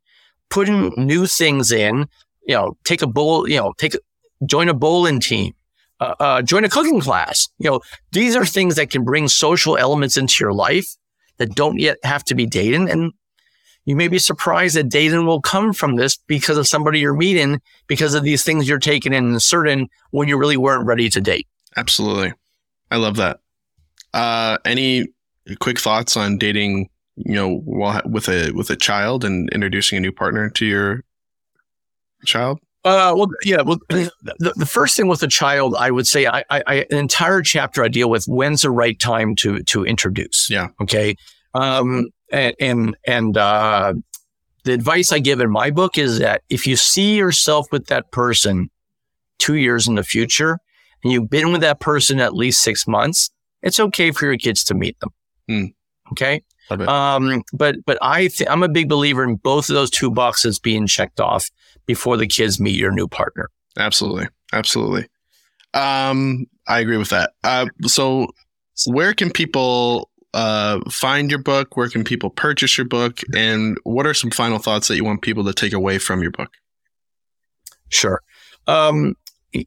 putting new things in, you know, take a bowl, you know, take, join a bowling team, uh, uh, join a cooking class. You know, these are things that can bring social elements into your life that don't yet have to be dating. And you may be surprised that dating will come from this because of somebody you're meeting, because of these things you're taking in and certain when you really weren't ready to date. Absolutely. I love that. Uh, any quick thoughts on dating, you know, while with a with a child and introducing a new partner to your child? Uh, well, yeah. Well, the, the first thing with a child, I would say, I, I, I, an entire chapter I deal with when's the right time to to introduce. Yeah. Okay. Um, and and, and uh, the advice I give in my book is that if you see yourself with that person two years in the future, and you've been with that person at least six months, it's okay for your kids to meet them. Hmm. Okay. Um, but but I th- I'm a big believer in both of those two boxes being checked off before the kids meet your new partner. Absolutely, absolutely. Um, I agree with that. Uh, so where can people uh, find your book? Where can people purchase your book? And what are some final thoughts that you want people to take away from your book? Sure. Um,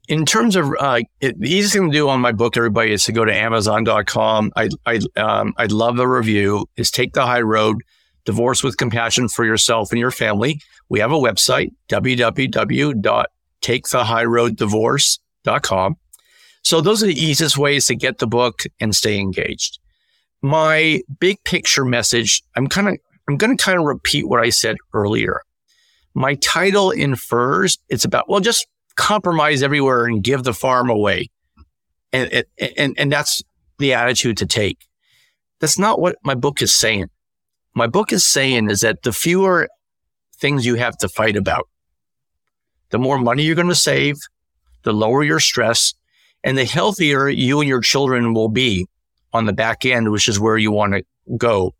in terms of uh, it, the easiest thing to do on my book, everybody, is to go to Amazon.com. I I um, I'd love a review. Is take the high road, divorce with compassion for yourself and your family. We have a website www.takethehighroaddivorce.com. So those are the easiest ways to get the book and stay engaged. My big picture message, I'm kind of, I'm going to kind of repeat what I said earlier. My title infers it's about, well, just compromise everywhere and give the farm away. And, and, and that's the attitude to take. That's not what my book is saying. My book is saying is that the fewer things you have to fight about, the more money you're going to save, the lower your stress, and the healthier you and your children will be on the back end, which is where you want to go.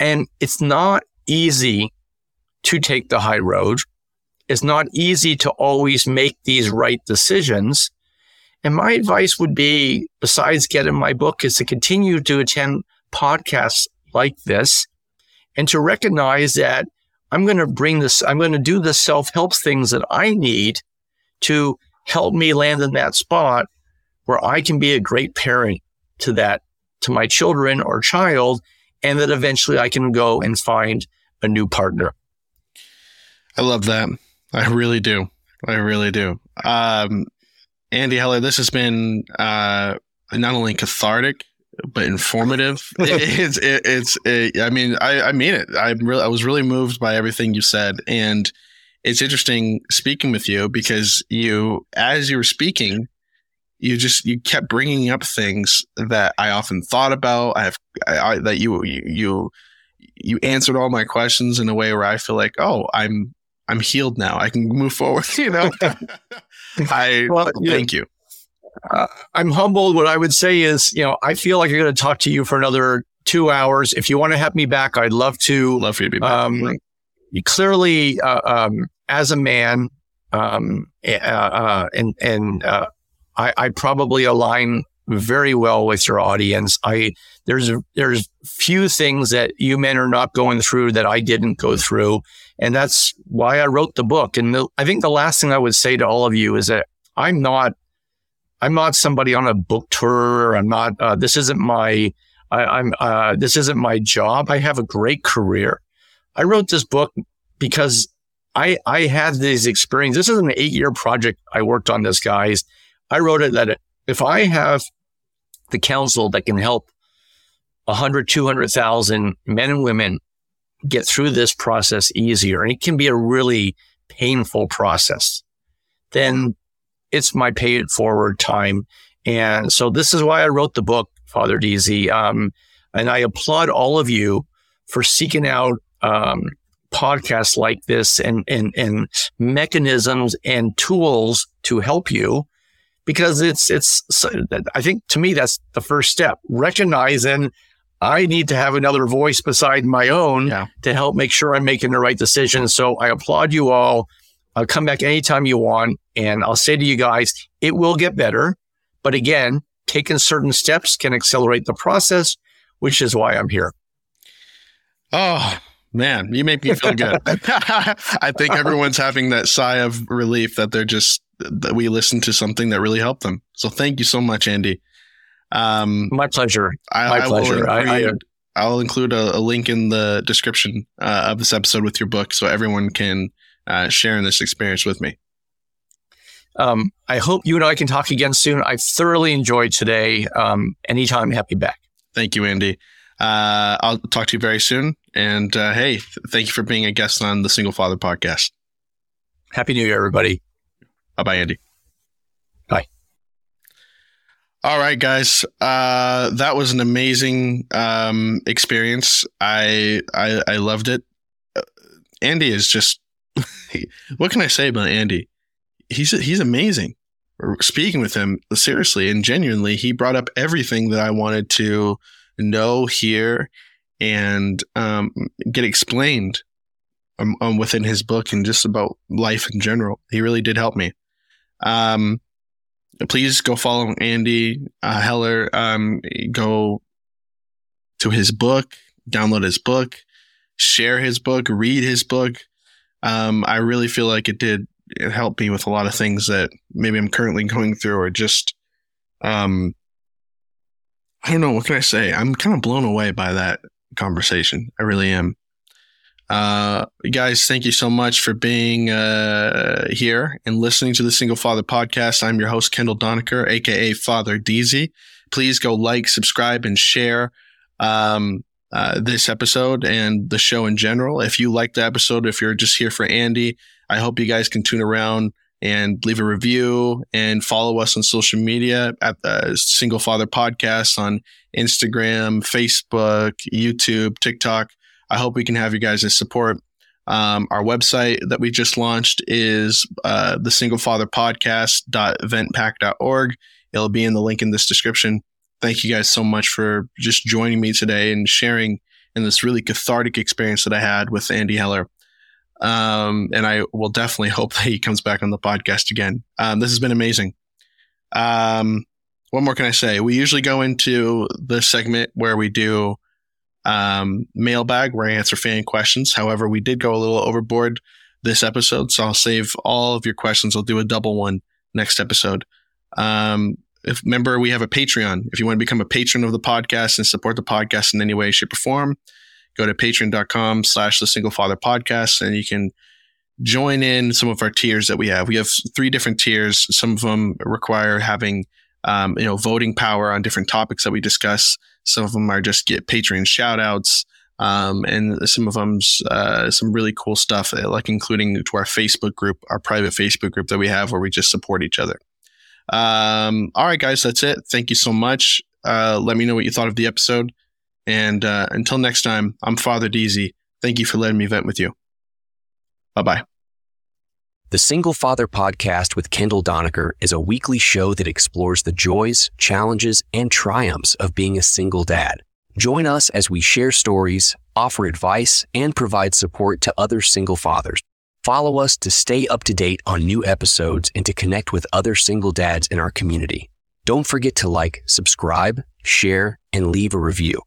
And it's not easy to take the high road. It's not easy to always make these right decisions. And my advice would be, besides getting my book, is to continue to attend podcasts like this and to recognize that I'm going to bring this, I'm going to do the self help things that I need to help me land in that spot where I can be a great parent to that, to my children or child, and that eventually I can go and find a new partner. I love that. I really do. I really do. Um, Andy Heller, this has been uh, not only cathartic but informative. it's it, it's it, I mean I I mean it. I'm really I was really moved by everything you said, and it's interesting speaking with you because you as you were speaking, you just you kept bringing up things that I often thought about. I have I, I, that you you you answered all my questions in a way where I feel like oh I'm I'm healed now. I can move forward. You know. I well, thank you. Uh, I'm humbled. What I would say is, you know, I feel like I'm going to talk to you for another two hours. If you want to have me back, I'd love to. Love for you to be back. Um, you clearly, uh, um, as a man, um, uh, uh and and uh, I, I probably align very well with your audience. I there's there's few things that you men are not going through that I didn't go through, and that's why I wrote the book. And the, I think the last thing I would say to all of you is that I'm not I'm not somebody on a book tour. I'm not. Uh, this isn't my. I, am uh, this isn't my job. I have a great career. I wrote this book because I I had these experiences. This is an eight year project I worked on this, guys. I wrote it that if I have the counsel that can help 100, 200,000 men and women get through this process easier, and it can be a really painful process, then it's my pay it forward time. And so this is why I wrote the book, Father Deasy. Um, and I applaud all of you for seeking out um, podcasts like this and, and, and mechanisms and tools to help you because it's, it's, I think to me, that's the first step. Recognizing I need to have another voice beside my own yeah. to help make sure I'm making the right decision. So I applaud you all I'll come back anytime you want. And I'll say to you guys, it will get better. But again, taking certain steps can accelerate the process, which is why I'm here. Oh, man, you make me feel good. I think everyone's having that sigh of relief that they're just, that we listened to something that really helped them. So thank you so much, Andy. Um, My pleasure. I, My I pleasure. Will include, I, will include a, a, link in the description uh, of this episode with your book so everyone can uh, in this experience with me. Um, I hope you and I can talk again soon. I thoroughly enjoyed today. Um, anytime, happy back. Thank you, Andy. Uh, I'll talk to you very soon. And uh, hey, thank you for being a guest on the Single Father podcast. Happy New Year, everybody. Bye bye, Andy. Bye. All right, guys. Uh, that was an amazing um, experience. I, I I loved it. Uh, Andy is just what can I say about Andy? He's he's amazing. Speaking with him seriously and genuinely, he brought up everything that I wanted to know, hear, and um, get explained um, um, within his book and just about life in general. He really did help me. Um, please go follow Andy uh, Heller. Um, go to his book, download his book, share his book, read his book um, I really feel like it did it helped me with a lot of things that maybe I'm currently going through or just um I don't know what can I say? I'm kind of blown away by that conversation. I really am. Uh, guys, thank you so much for being uh, here and listening to the Single Father podcast. I'm your host, Kendall Donaker, aka Father Deasy. Please go like, subscribe, and share um, uh, this episode and the show in general. If you like the episode, if you're just here for Andy, I hope you guys can tune around and leave a review and follow us on social media at the Single Father Podcast on Instagram, Facebook, YouTube, TikTok. I hope we can have you guys support. Um, our website that we just launched is uh, the Single Father Podcast.eventpack.org. It'll be in the link in this description. Thank you guys so much for just joining me today and sharing in this really cathartic experience that I had with Andy Heller. Um, and I will definitely hope that he comes back on the podcast again. Um, this has been amazing. Um, what more can I say? We usually go into the segment where we do um, mailbag where I answer fan questions. However, we did go a little overboard this episode, so I'll save all of your questions. I'll do a double one next episode. Um, if remember, we have a Patreon. If you want to become a patron of the podcast and support the podcast in any way, shape, or form, go to patreon.com slash the single father podcast and you can join in some of our tiers that we have. We have three different tiers. Some of them require having um, you know, voting power on different topics that we discuss. Some of them are just get Patreon shout outs. Um, and some of them's uh, some really cool stuff, uh, like including to our Facebook group, our private Facebook group that we have where we just support each other. Um, all right, guys, that's it. Thank you so much. Uh, let me know what you thought of the episode. And uh, until next time, I'm Father Deasy. Thank you for letting me vent with you. Bye bye. The Single Father Podcast with Kendall Donaker is a weekly show that explores the joys, challenges, and triumphs of being a single dad. Join us as we share stories, offer advice, and provide support to other single fathers. Follow us to stay up to date on new episodes and to connect with other single dads in our community. Don't forget to like, subscribe, share, and leave a review.